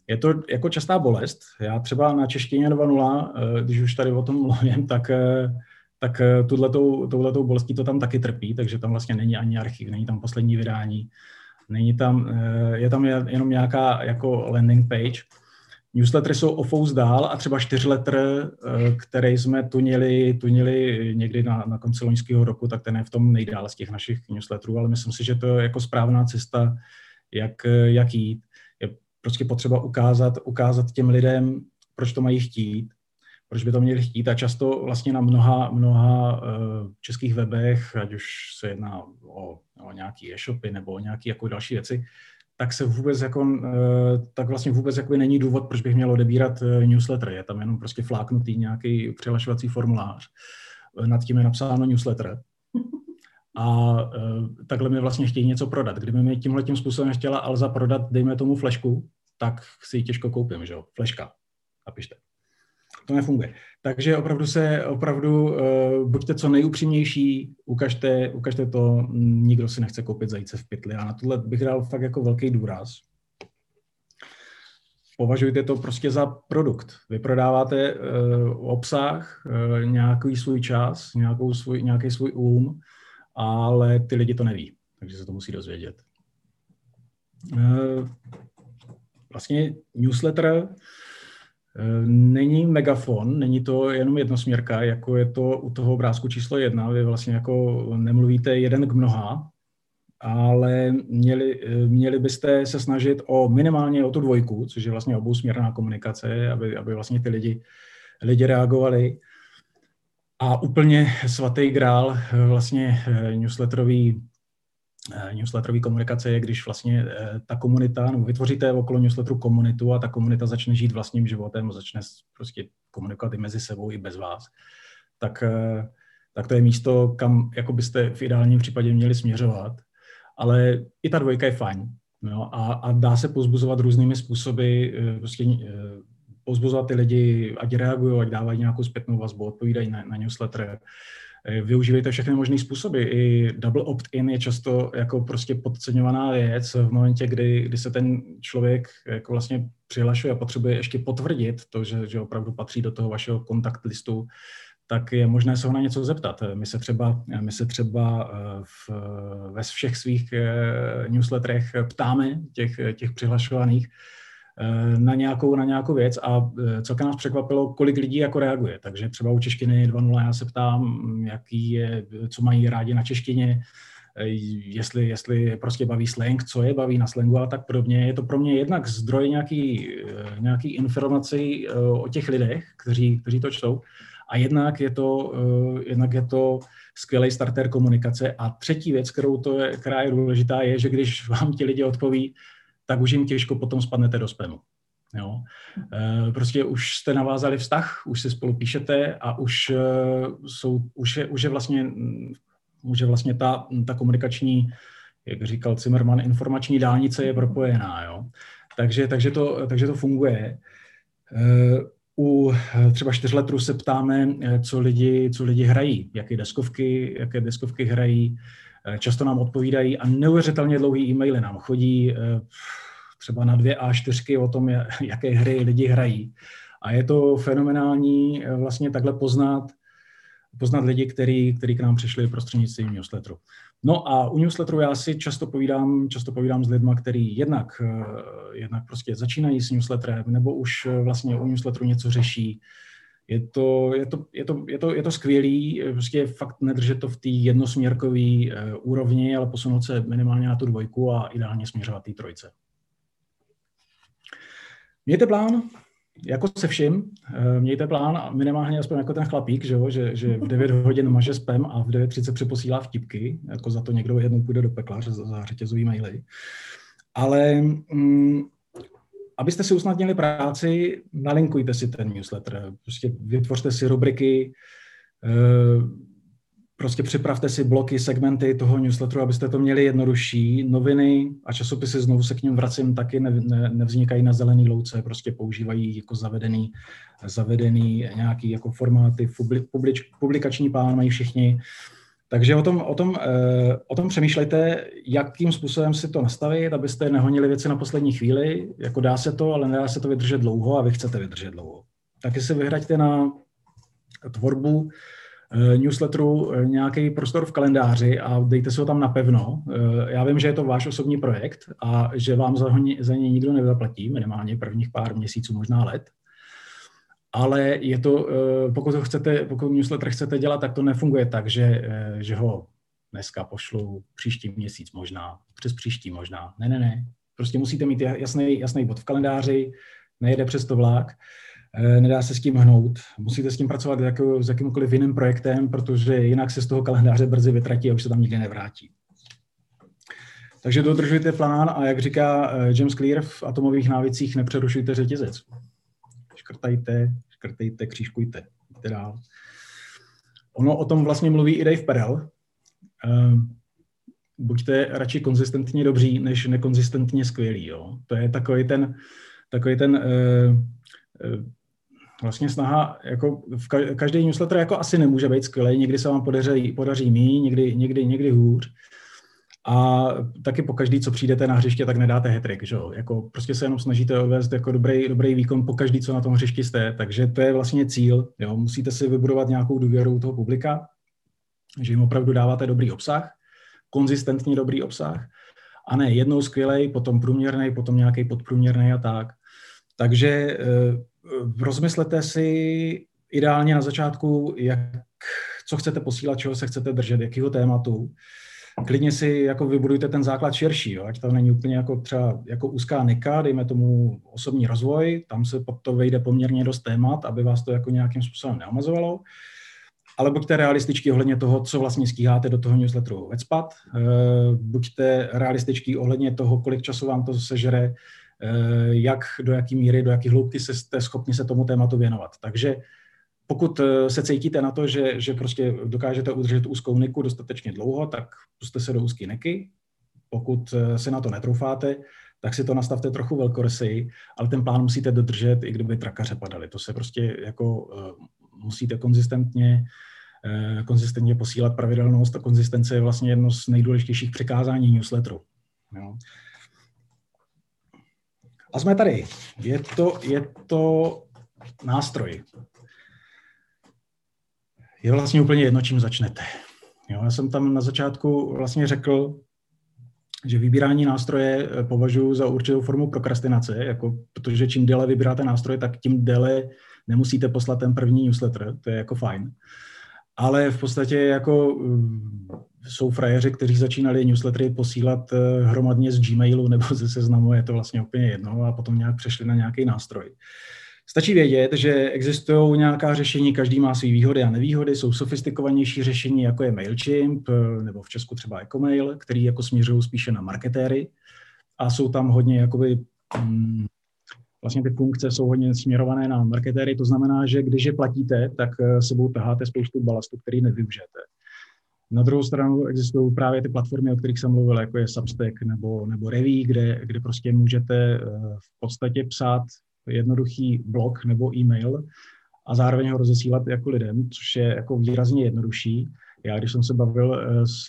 Je to jako častá bolest. Já třeba na češtině 2.0, eh, když už tady o tom mluvím, tak, eh, tak eh, tuhletou, touhletou bolestí to tam taky trpí, takže tam vlastně není ani archiv, není tam poslední vydání, není tam, je tam jenom nějaká jako landing page. Newslettery jsou o dál a třeba čtyřletr, který jsme tunili, tunili někdy na, na konci loňského roku, tak ten je v tom nejdál z těch našich newsletterů, ale myslím si, že to je jako správná cesta, jak, jak jít prostě potřeba ukázat, ukázat těm lidem, proč to mají chtít, proč by to měli chtít a často vlastně na mnoha, mnoha uh, českých webech, ať už se jedná o, o nějaký e-shopy nebo o nějaké jako další věci, tak se vůbec jako, uh, tak vlastně vůbec jako není důvod, proč bych měl odebírat uh, newsletter. Je tam jenom prostě fláknutý nějaký přihlašovací formulář. Nad tím je napsáno newsletter. A uh, takhle mi vlastně chtějí něco prodat. Kdyby mi tímhle tím způsobem chtěla Alza prodat, dejme tomu flešku, tak si ji těžko koupím, že jo, fleška, napište. To nefunguje. Takže opravdu se, opravdu uh, buďte co nejupřímnější, ukažte, ukažte to, nikdo si nechce koupit zajíce v pytli a na tohle bych dal fakt jako velký důraz. Považujte to prostě za produkt. Vy prodáváte uh, obsah, uh, nějaký svůj čas, nějakou svůj, nějaký svůj um, ale ty lidi to neví, takže se to musí dozvědět. Uh, vlastně newsletter není megafon, není to jenom jednosměrka, jako je to u toho obrázku číslo jedna. Vy vlastně jako nemluvíte jeden k mnoha, ale měli, měli byste se snažit o minimálně o tu dvojku, což je vlastně obousměrná komunikace, aby, aby vlastně ty lidi, lidi reagovali. A úplně svatý grál vlastně newsletterový Eh, newsletterové komunikace je, když vlastně eh, ta komunita, nebo vytvoříte okolo newsletteru komunitu a ta komunita začne žít vlastním životem, začne prostě komunikovat i mezi sebou, i bez vás, tak, eh, tak to je místo, kam jako byste v ideálním případě měli směřovat. Ale i ta dvojka je fajn. Jo? A, a dá se pozbuzovat různými způsoby, prostě pozbuzovat ty lidi, ať reagují, ať dávají nějakou zpětnou vazbu, odpovídají na, na newsletter, Eh, využívejte všechny možné způsoby. I double opt-in je často jako prostě podceňovaná věc v momentě, kdy, kdy se ten člověk jako vlastně přihlašuje a potřebuje ještě potvrdit to, že, že opravdu patří do toho vašeho kontakt listu, tak je možné se ho na něco zeptat. My se třeba, my se třeba eh, v, ve všech svých eh, newsletterech ptáme těch, těch přihlašovaných, Eh, na nějakou, na nějakou věc a eh, celkem nás překvapilo, kolik lidí jako reaguje. Takže třeba u češtiny 2.0 já se ptám, jaký je, co mají rádi na češtině, eh, jestli, jestli prostě baví slang, co je baví na slangu a tak podobně. Je to pro mě jednak zdroj nějaký, nějaký informací o těch lidech, kteří, kteří to čtou, a jednak je to, jednak je to skvělý starter komunikace. A třetí věc, kterou to je, která je důležitá, je, že když vám ti lidi odpoví, tak už jim těžko potom spadnete do spamu. Jo. E, prostě už jste navázali vztah, už si spolu píšete a už, e, jsou, už, je, už je vlastně, už je vlastně ta, ta komunikační, jak říkal Zimmerman, informační dálnice je propojená. Jo. Takže, takže, to, takže to funguje. E, u třeba čtyřletrů se ptáme, co lidi, co lidi hrají, jaké deskovky, jaké deskovky hrají, Eh, často nám odpovídají a neuvěřitelně dlouhý e-maily nám chodí eh, třeba na dvě A4 o tom, jaké hry lidi hrají. A je to fenomenální eh, vlastně takhle poznat, poznat lidi, který, který k nám přišli prostřednictvím newsletteru. No a u newsletteru já si často povídám, často povídám s lidmi, kteří jednak, jednak prostě začínají s newsletterem, nebo už vlastně u newsletteru něco řeší, je to, je to, je to, je to, je to skvělý, prostě fakt nedržet to v té jednosměrkové uh, úrovni, ale posunout se minimálně na tu dvojku a ideálně směřovat té trojce. Mějte plán, jako se vším, eh, mějte plán a minimálně aspoň jako ten chlapík, že, jo, že, že v 9 hodin maže spam a v 9.30 přeposílá vtipky, jako za to někdo jednou půjde do pekla za, za řetězový maily. Ale mm, abyste si usnadnili práci, nalinkujte si ten newsletter, prostě vytvořte si rubriky, eh, prostě připravte si bloky, segmenty toho newsletteru, abyste to měli jednodušší. Noviny a časopisy, znovu se k ním vracím, taky ne, ne, nevznikají na zelený louce, prostě používají jako zavedený, zavedený nějaký jako formáty, publikační plán mají všichni. Takže o tom, o, tom, eh, o tom přemýšlejte, jakým způsobem si to nastavit, abyste nehonili věci na poslední chvíli. Jako dá se to, ale nedá se to vydržet dlouho a vy chcete vydržet dlouho. Taky si vyhraďte na tvorbu eh, newsletteru eh, nějaký prostor v kalendáři a dejte si ho tam napevno. Já vím, že je to váš osobní projekt a že vám za, za něj nikdo nezaplatí, minimálně prvních pár měsíců, možná let ale je to, eh, pokud ho chcete, pokud newsletter chcete dělat, tak to nefunguje tak, že, eh, že ho dneska pošlu příští měsíc možná, přes příští možná. Ne, ne, ne. Prostě musíte mít jasný, jasný bod v kalendáři, nejede přes to vlak, eh, nedá se s tím hnout. Musíte s tím pracovat jako s jakýmkoliv jiným projektem, protože jinak se z toho kalendáře brzy vytratí a už se tam nikdy nevrátí. Takže dodržujte plán a jak říká James Clear v atomových návicích, nepřerušujte řetězec. Škrtajte, škrtejte, křížkujte, jděte dál. Ono o tom vlastně mluví i Dave Perel. Ehm, buďte radši konzistentně dobří, než nekonzistentně skvělí. Jo. To je takový ten, takový ten uh, uh, vlastně snaha, jako v každý newsletter jako asi nemůže být skvělý, někdy se vám podaří, podaří mý, někdy, někdy, někdy hůř. A taky po každý, co přijdete na hřiště, tak nedáte hetrik, že jo? Jako prostě se jenom snažíte odvést jako dobrý, dobrý výkon po každý, co na tom hřišti jste. Takže to je vlastně cíl, jo? Musíte si vybudovat nějakou důvěru toho publika, že jim opravdu dáváte dobrý obsah, konzistentně dobrý obsah, a ne jednou skvělej, potom průměrný, potom nějaký podprůměrný a tak. Takže eh, rozmyslete si ideálně na začátku, jak, co chcete posílat, čeho se chcete držet, jakého tématu. Klidně si jako vybudujte ten základ širší, jo, ať to není úplně jako třeba jako úzká nika, dejme tomu osobní rozvoj, tam se pod to vejde poměrně dost témat, aby vás to jako nějakým způsobem neomezovalo. Ale buďte realističtí ohledně toho, co vlastně stíháte do toho newsletteru vecpat. Eh, buďte realističtí ohledně toho, kolik času vám to sežere, Eh, jak, do jaký míry, do jaké hloubky jste schopni se tomu tématu věnovat. Takže pokud eh, se cítíte na to, že, že prostě dokážete udržet úzkou niku dostatečně dlouho, tak puste se do úzké neky. Pokud eh, se na to netroufáte, tak si to nastavte trochu velkorysej, ale ten plán musíte dodržet, i kdyby trakaře padaly. To se prostě jako musíte konzistentně konzistentně posílat pravidelnost a konzistence je vlastně jedno z nejdůležitějších překázání newsletteru. Jo. A jsme tady. Je to, je to nástroj. Je vlastně úplně jedno, čím začnete. Jo, já jsem tam na začátku vlastně řekl, že vybírání nástroje eh, považuji za určitou formu prokrastinace, jako, protože čím déle vybíráte nástroje, tak tím déle nemusíte poslat ten první newsletter, to je jako fajn. Ale v podstatě jako jsou frajeři, kteří začínali newslettery posílat eh, hromadně z Gmailu nebo ze seznamu, je to vlastně úplně jedno, a potom nějak přešli na nějaký nástroj. Stačí vědět, že existují nějaká řešení, každý má své výhody a nevýhody, jsou sofistikovanější řešení, jako je MailChimp, eh, nebo v Česku třeba Ecomail, který jako směřují spíše na marketéry a jsou tam hodně jakoby, mm, vlastně ty funkce jsou hodně směrované na marketéry, to znamená, že když je platíte, tak eh, sebou taháte spoustu balastu, který nevyužijete. Na druhou stranu existují právě ty platformy, o kterých jsem mluvil, jako je Substack nebo, nebo Reví, kde, kde prostě můžete eh, v podstatě psát jednoduchý blog nebo e-mail a zároveň ho rozesílat jako lidem, což je jako výrazně jednodušší. Já, když jsem se bavil eh, s,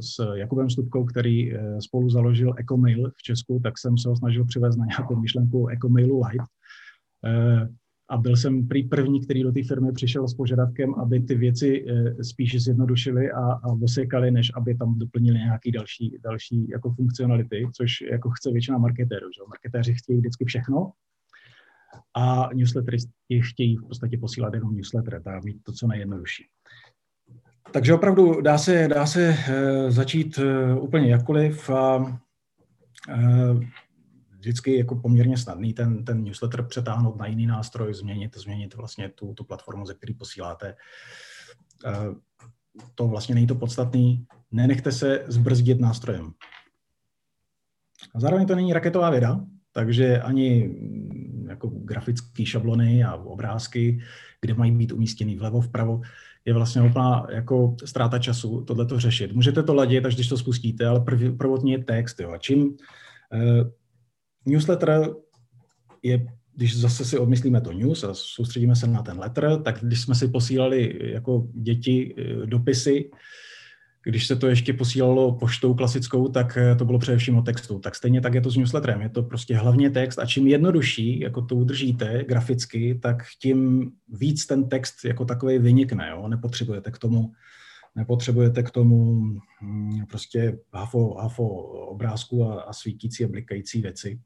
s Jakubem Stupkou, který eh, spolu založil Ecomail v Česku, tak jsem se ho snažil přivést na nějakou myšlenku Ecomailu Light a byl jsem prý první, který do té firmy přišel s požadavkem, aby ty věci eh, spíše zjednodušili a, a osekali, než aby tam doplnili nějaké další, další jako funkcionality, což jako chce většina marketérů. Že? Marketéři chtějí vždycky všechno a newslettery chtějí v podstatě posílat jenom newsletter, tak mít to co nejjednodušší. Takže opravdu dá se, dá se uh, začít uh, úplně jakkoliv. A, uh, vždycky jako poměrně snadný ten, ten newsletter přetáhnout na jiný nástroj, změnit, změnit vlastně tu, tu platformu, ze který posíláte. Eh, to vlastně není to podstatný. Nenechte se zbrzdit nástrojem. A zároveň to není raketová věda, takže ani jako grafické šablony a obrázky, kde mají být umístěný vlevo, vpravo, je vlastně úplná jako ztráta času tohle to řešit. Můžete to ladit, až když to spustíte, ale prv, prvotně je text. Jo. A čím eh, Newsletter je, když zase si odmyslíme to news a soustředíme se na ten letter, tak když jsme si posílali jako děti eh, dopisy, když se to ještě posílalo poštou klasickou, tak eh, to bylo především o textu. Tak stejně tak je to s newsletterem. Je to prostě hlavně text a čím jednodušší, jako to udržíte graficky, tak tím víc ten text jako takový vynikne. Jo? Nepotřebujete k tomu nepotřebujete k tomu hm, prostě hafo, hafo obrázku a, a svítící a blikající věci.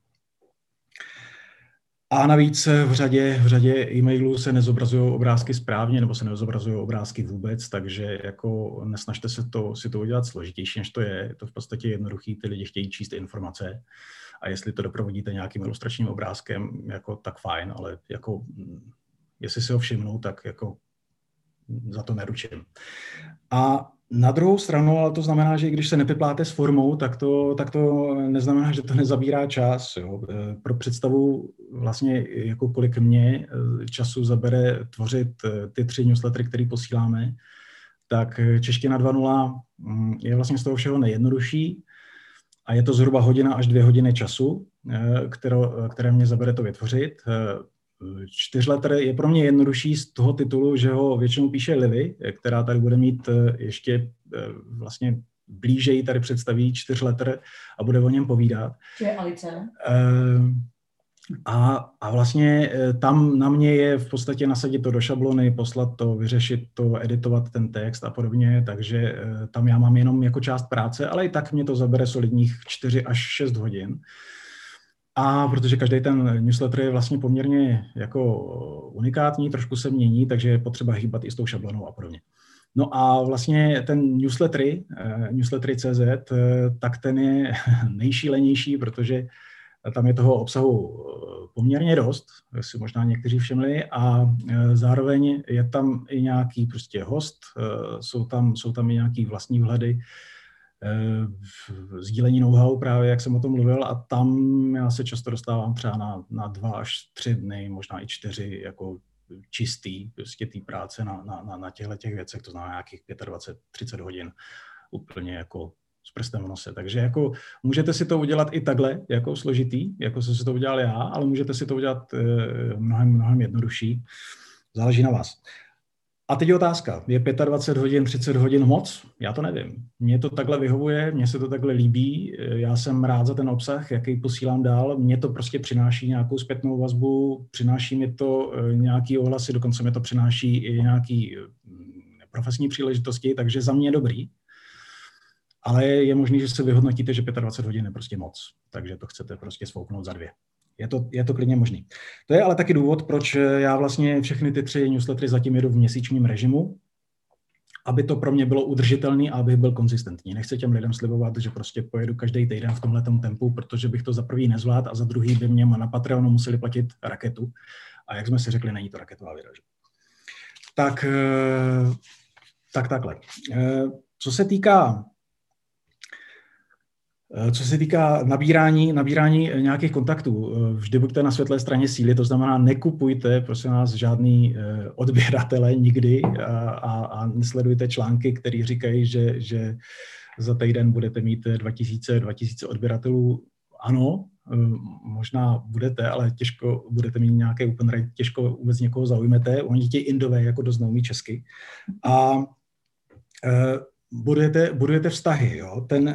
A navíc v řadě, v řadě e-mailů se nezobrazují obrázky správně nebo se nezobrazují obrázky vůbec, takže jako nesnažte se to, si to udělat složitější, než to je. Je to v podstatě jednoduchý, ty lidi chtějí číst informace a jestli to doprovodíte nějakým ilustračním obrázkem, jako tak fajn, ale jako jestli si ho všimnou, tak jako za to neručím. A na druhou stranu, ale to znamená, že když se nepipláte s formou, tak to, tak to neznamená, že to nezabírá čas. Jo. E, pro představu vlastně, jako kolik mě e, času zabere tvořit e, ty tři newslettery, které posíláme, tak čeština 2.0 mm, je vlastně z toho všeho nejjednodušší a je to zhruba hodina až dvě hodiny času, které, které mě zabere to vytvořit. Čtyřletr je pro mě jednodušší z toho titulu, že ho většinou píše Livy, která tady bude mít ještě vlastně blíže tady představí čtyřletr a bude o něm povídat. To je Alice. A, a vlastně eh, tam na mě je v podstatě nasadit to do šablony, poslat to, vyřešit to, editovat ten text a podobně, takže eh, tam já mám jenom jako část práce, ale i tak mě to zabere solidních 4 až 6 hodin. A protože každý ten newsletter je vlastně poměrně jako unikátní, trošku se mění, takže je potřeba hýbat i s tou šablonou a podobně. No a vlastně ten newslettery, eh, newslettery.cz, tak ten je nejšílenější, protože tam je toho obsahu eh, poměrně dost, si možná někteří všimli, a eh, zároveň je tam i nějaký prostě host, eh, jsou tam, jsou tam i nějaký vlastní vhledy, sdílení know-how právě, jak jsem o tom mluvil, a tam já se často dostávám třeba na, na dva až tři dny, možná i čtyři, jako čistý, prostě té práce na, na, na, na těchto těch věcech, to znamená nějakých 25-30 hodin úplně jako s prstem v nose. Takže jako můžete si to udělat i takhle, jako složitý, jako jsem si to udělal já, ale můžete si to udělat e, mnohem, mnohem jednodušší. Záleží na vás. A teď je otázka, je 25 hodin, 30 hodin moc? Já to nevím. Mně to takhle vyhovuje, mně se to takhle líbí, já jsem rád za ten obsah, jaký posílám dál, mně to prostě přináší nějakou zpětnou vazbu, přináší mi to eh, nějaký ohlasy, dokonce mi to přináší i nějaký profesní příležitosti, takže za mě je dobrý ale je možné, že se vyhodnotíte, že 25 hodin je prostě moc, takže to chcete prostě svouknout za dvě. Je to, je to klidně možný. To je ale taky důvod, proč já vlastně všechny ty tři newslettery zatím jedu v měsíčním režimu, aby to pro mě bylo udržitelné a aby byl konzistentní. Nechci těm lidem slibovat, že prostě pojedu každý týden v tomhle tempu, protože bych to za prvý nezvlád a za druhý by mě na Patreonu museli platit raketu. A jak jsme si řekli, není to raketová věda. Tak, eh, tak takhle. Eh, co se týká co se týká nabírání, nabírání nějakých kontaktů, eh, vždy buďte na světlé straně síly, to znamená nekupujte, prosím vás, žádný eh, odběratele nikdy a, a, a nesledujte články, které říkají, že, že za týden budete mít 2000, 2000 odběratelů. Ano, možná budete, ale těžko budete mít nějaké open rate, těžko vůbec někoho zaujmete. Oni ti indové jako dost neumí česky. A budujete, budujete vztahy. Jo? Ten,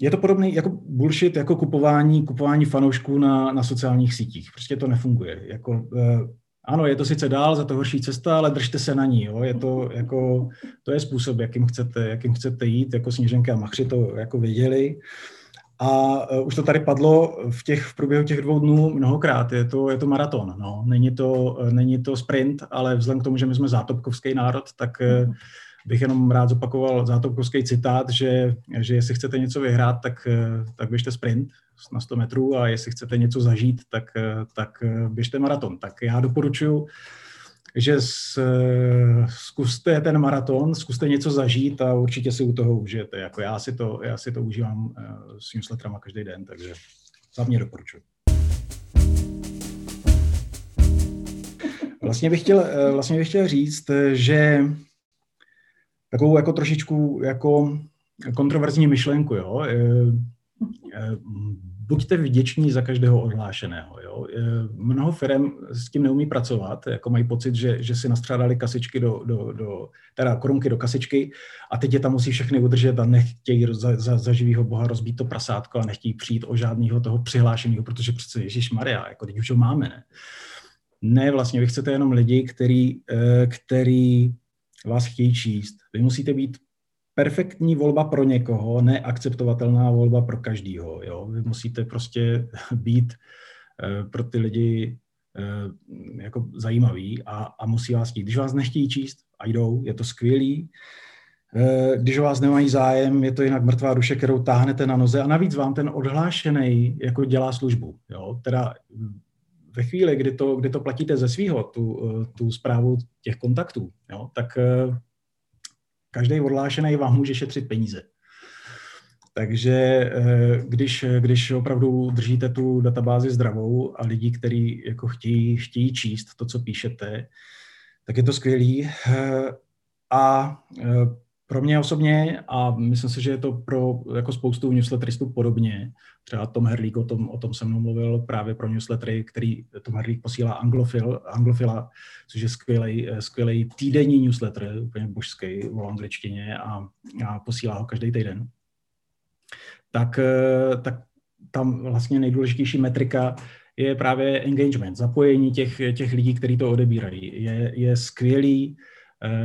je to podobný jako bullshit, jako kupování, kupování fanoušků na, na sociálních sítích. Prostě to nefunguje. Jako, uh, ano, je to sice dál, za to horší cesta, ale držte se na ní. Jo. Je to, jako, to je způsob, jakým chcete, jakým chcete jít. Jako Sněženka a Machři to jako věděli. A uh, už to tady padlo v, těch, v průběhu těch dvou dnů mnohokrát. Je to, je to maraton. No. Není, to, uh, není to sprint, ale vzhledem k tomu, že my jsme zátopkovský národ, tak uh, bych jenom rád zopakoval zátopkovský citát, že, že jestli chcete něco vyhrát, tak, tak běžte sprint na 100 metrů a jestli chcete něco zažít, tak, tak běžte maraton. Tak já doporučuji, že z, zkuste ten maraton, zkuste něco zažít a určitě si u toho užijete. Jako já si to, já si to užívám eh, s newsletterama každý den, takže za mě doporučuji. Vlastně bych chtěl, eh, vlastně bych chtěl říct, že takovou jako trošičku jako kontroverzní myšlenku, jo. E, e, buďte vděční za každého odhlášeného. Jo? E, mnoho firm s tím neumí pracovat, jako mají pocit, že, že si nastřádali kasičky do, do, do, teda korunky do kasičky a teď je tam musí všechny udržet a nechtějí za, za, za živýho boha rozbít to prasátko a nechtějí přijít o žádného toho přihlášeného, protože přece Ježíš Maria, jako teď už ho máme, ne? Ne, vlastně vy chcete jenom lidi, který, který vás chtějí číst. Vy musíte být perfektní volba pro někoho, neakceptovatelná volba pro každýho. Jo? Vy musíte prostě být uh, pro ty lidi uh, jako zajímavý a, a musí vás chtít. Když vás nechtějí číst a jdou, je to skvělý. Uh, když o vás nemají zájem, je to jinak mrtvá duše, kterou táhnete na noze a navíc vám ten odhlášený jako dělá službu. Jo? Teda ve chvíli, kdy to, kdy to platíte ze svého, tu, tu zprávu těch kontaktů, jo, tak eh, každý odlášený vám může šetřit peníze. Takže eh, když, když opravdu držíte tu databázi zdravou a lidi, kteří jako chtějí, chtějí číst to, co píšete, tak je to skvělý. Eh, A pro mě osobně, a myslím si, že je to pro jako spoustu newsletteristů podobně, třeba Tom Herlík o tom, o tom se mnou mluvil právě pro newslettery, který Tom Herlík posílá Anglofil, Anglofila, což je skvělý, skvělý týdenní newsletter, úplně božský v angličtině a, a posílá ho každý týden. Tak, tak tam vlastně nejdůležitější metrika je právě engagement, zapojení těch, těch lidí, kteří to odebírají. Je, je skvělý Eh,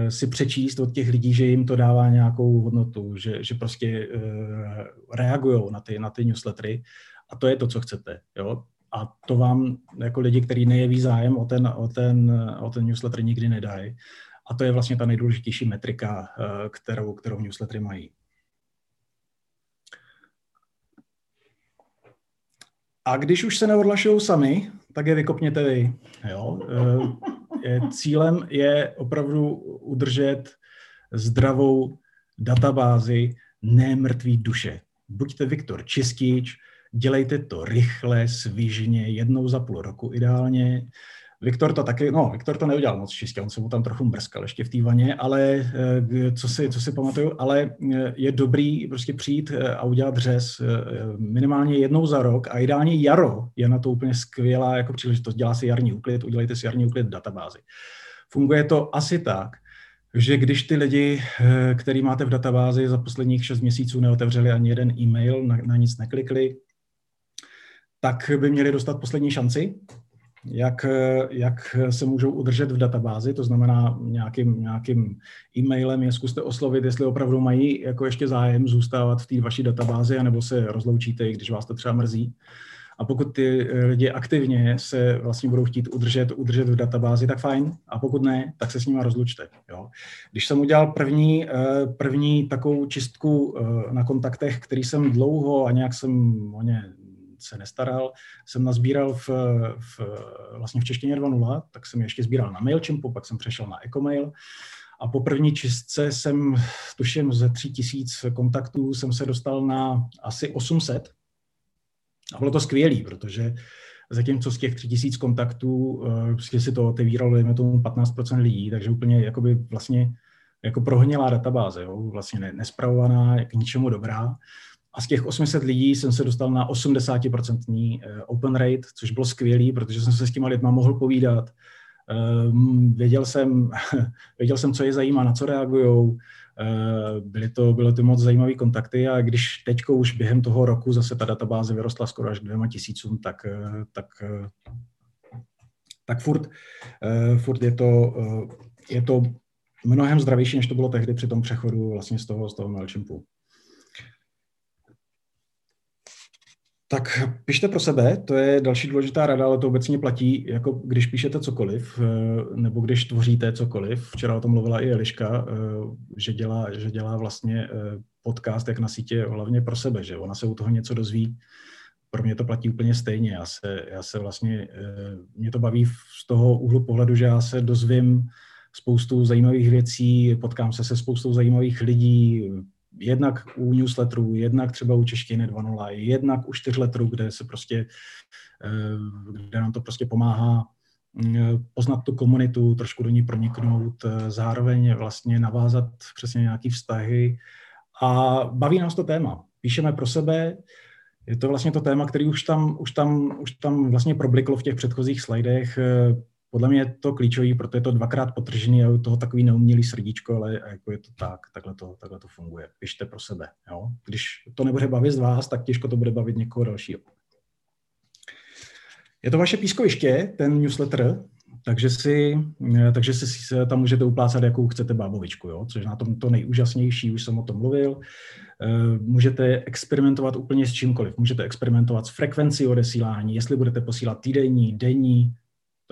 si přečíst od těch lidí, že jim to dává nějakou hodnotu, že, že prostě uh, reagují na ty, na ty newslettery a to je to, co chcete. Jo? A to vám jako lidi, kteří nejeví zájem o ten, o ten, o ten newsletter, nikdy nedají. A to je vlastně ta nejdůležitější metrika, uh, kterou, kterou newslettery mají. A když už se neodlašují sami, tak je vykopněte vy. Jo? Cílem je opravdu udržet zdravou databázi nemrtvý duše. Buďte Viktor Čistič, dělejte to rychle, svížně, jednou za půl roku ideálně. Viktor to taky, no, Viktor to neudělal moc čistě, on se mu tam trochu mrskal ještě v té vaně, ale eh, co si, co si pamatuju, ale eh, je dobrý prostě přijít eh, a udělat řez minimálně jednou za rok a ideálně jaro je na to úplně skvělá jako příležitost. Dělá si jarní úklid, udělejte si jarní úklid v databázi. Funguje to asi tak, že když ty lidi, který máte v databázi za posledních 6 měsíců neotevřeli ani jeden e-mail, na, na nic neklikli, tak by měli dostat poslední šanci jak, jak se můžou udržet v databázi, to znamená nějakým, nějakým e-mailem je zkuste oslovit, jestli opravdu mají jako ještě zájem zůstávat v té vaší databázi, anebo se rozloučíte, když vás to třeba mrzí. A pokud ty lidi aktivně se vlastně budou chtít udržet, udržet v databázi, tak fajn. A pokud ne, tak se s nimi rozlučte. Jo. Když jsem udělal první, eh, první takovou čistku eh, na kontaktech, který jsem dlouho a nějak jsem o ně se nestaral, jsem nazbíral v, v, vlastně v češtině 2.0, tak jsem ještě sbíral na MailChimpu, pak jsem přešel na Ecomail. A po první čistce jsem, tuším, ze 3000 kontaktů jsem se dostal na asi 800 a bylo to skvělé, protože zatímco z těch 3000 kontaktů prostě si to otevíralo, dejme tomu 15% lidí, takže úplně jakoby vlastně jako prohnilá databáze, jo, vlastně nespravovaná, k ničemu dobrá. A z těch 800 lidí jsem se dostal na 80% eh, open rate, což bylo skvělé, protože jsem se s těma lidma mohl povídat. Ehm, věděl jsem, věděl jsem, co je zajímá, na co reagují. Eh, byly to, byly to moc zajímavé kontakty a když teď už během toho roku zase ta databáze vyrostla skoro až k dvěma tisícům, tak, eh, tak, tak furt, furt je, to, je to mnohem zdravější, než to bylo tehdy při tom přechodu vlastně z toho, z toho MailChimpu. Tak pište pro sebe, to je další důležitá rada, ale to obecně platí, jako když píšete cokoliv, eh, nebo když tvoříte cokoliv. Včera o tom mluvila i Eliška, eh, že dělá, že dělá vlastně eh, podcast jak na sítě hlavně pro sebe, že ona se u toho něco dozví. Pro mě to platí úplně stejně. Já se, já se vlastně, mě to baví z toho úhlu pohledu, že já se dozvím spoustu zajímavých věcí, potkám se se spoustou zajímavých lidí, jednak u newsletterů, jednak třeba u češtiny 2.0, jednak u čtyřletterů, kde se prostě, eh, kde nám to prostě pomáhá mm, poznat tu komunitu, trošku do ní proniknout, eh, zároveň vlastně navázat přesně nějaký vztahy a baví nás to téma. Píšeme pro sebe, je to vlastně to téma, který už tam, už tam, už tam vlastně probliklo v těch předchozích slajdech. Eh, podle mě je to klíčový, protože je to dvakrát potržený a je toho takový neumělý srdíčko, ale jako je to tak, takhle to, takhle to funguje. Pište pro sebe. Jo? Když to nebude bavit z vás, tak těžko to bude bavit někoho dalšího. Je to vaše pískoviště, ten newsletter, takže si, takže si tam můžete uplácat, jakou chcete bábovičku, jo? což na tom to nejúžasnější, už jsem o tom mluvil. Eh, můžete experimentovat úplně s čímkoliv. Můžete experimentovat s frekvencí odesílání, jestli budete posílat týdenní, denní,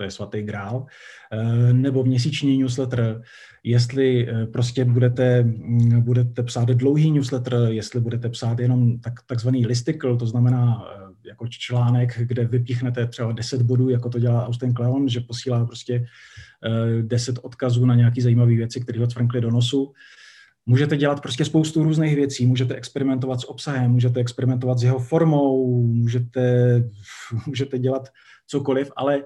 to je svatý grál, eh, nebo měsíční newsletter, jestli eh, prostě budete, mm, budete psát dlouhý newsletter, jestli budete psát jenom tak, takzvaný listicle, to znamená eh, jako článek, kde vypíchnete třeba 10 bodů, jako to dělá Austin Kleon, že posílá prostě 10 odkazů na nějaké zajímavé věci, které ho cvrnkly do nosu. Můžete dělat prostě spoustu různých věcí, můžete experimentovat s obsahem, můžete experimentovat s jeho formou, můžete, můžete dělat cokoliv, ale Eh,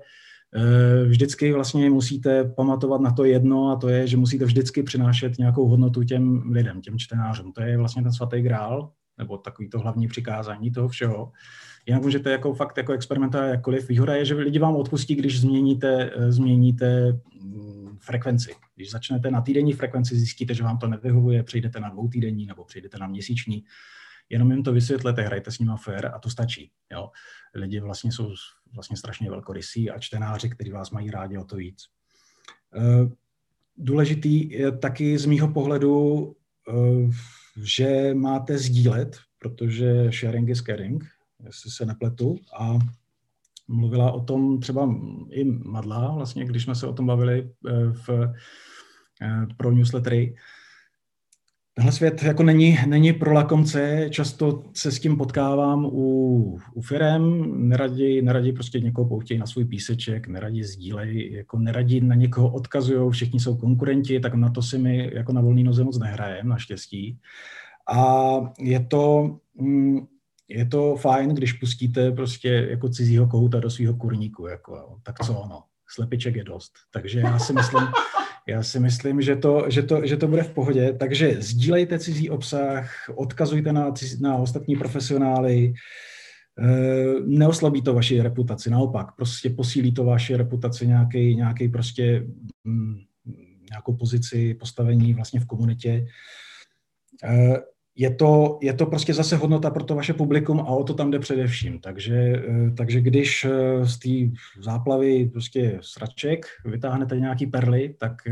vždycky vlastně musíte pamatovat na to jedno a to je, že musíte vždycky přinášet nějakou hodnotu těm lidem, těm čtenářům. To je vlastně ten svatý grál, nebo takový to hlavní přikázání toho všeho. Jinak můžete jako fakt jako experimentovat jakkoliv. Výhoda je, že lidi vám odpustí, když změníte, eh, změníte mm, frekvenci. Když začnete na týdenní frekvenci, zjistíte, že vám to nevyhovuje, přejdete na dvoutýdenní nebo přejdete na měsíční. Jenom jim to vysvětlete, hrajte s nimi fair a to stačí. Jo? Lidi vlastně jsou vlastně strašně velkorysí a čtenáři, kteří vás mají rádi o to víc. Eh, důležitý je taky z mýho pohledu, eh, že máte sdílet, protože sharing is caring, jestli se nepletu. A mluvila o tom třeba i Madla, vlastně, když jsme se o tom bavili eh, v, pro newslettery, Tenhle svět jako není, není pro lakomce, často se s tím potkávám u, u firem, neradi, neradi prostě někoho pouštějí na svůj píseček, neradi sdílejí, jako neradi na někoho odkazují, všichni jsou konkurenti, tak na to si my jako na volný noze moc nehrajeme, naštěstí. A je to, mm, je to fajn, když pustíte prostě jako cizího kouta do svého kurníku, jako, tak co ono, slepiček je dost. Takže já si myslím, já si myslím, že to, že to, že to bude v pohodě. Takže sdílejte cizí obsah, odkazujte na, na ostatní profesionály, eh, neoslabí to vaši reputaci, naopak, prostě posílí to vaši reputaci nějaký, nějaký prostě mm, nějakou pozici, postavení vlastně v komunitě. Je to, je to prostě zase hodnota pro to vaše publikum a o to tam jde především. Takže, eh, takže když eh, z té záplavy prostě sraček vytáhnete nějaký perly, tak eh,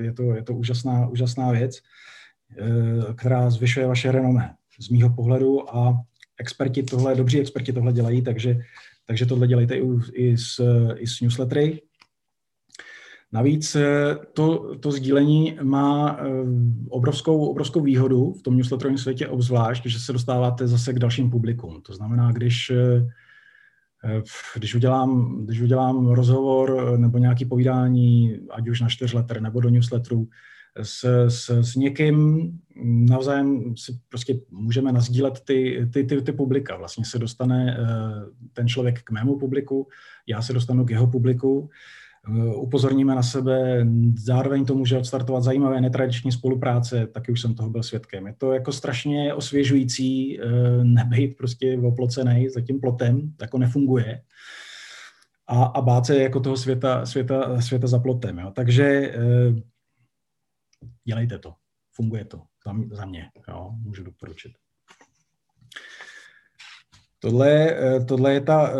je to, je to úžasná, úžasná věc, která zvyšuje vaše renomé z mýho pohledu a experti tohle, dobří experti tohle dělají, takže, takže tohle dělejte i, i, s, i s newslettery. Navíc eh, to, to sdílení má eh, obrovskou, obrovskou výhodu v tom newsletterovém světě obzvlášť, že se dostáváte zase k dalším publikům. To znamená, když, eh, když, udělám, když udělám rozhovor nebo nějaký povídání, ať už na čtyřletter nebo do newsletteru, s, s, s někým navzájem si prostě můžeme nazdílet ty, ty, ty, ty publika. Vlastně se dostane ten člověk k mému publiku, já se dostanu k jeho publiku upozorníme na sebe, zároveň to může odstartovat zajímavé netradiční spolupráce, taky už jsem toho byl svědkem. Je to jako strašně osvěžující eh, nebejt prostě oplocený za tím plotem, jako nefunguje. A, a bát se jako toho světa, světa, světa za plotem. Jo. Takže eh, dělejte to. Funguje to za, za mě. Jo. Můžu doporučit. Tohle, tohle je ta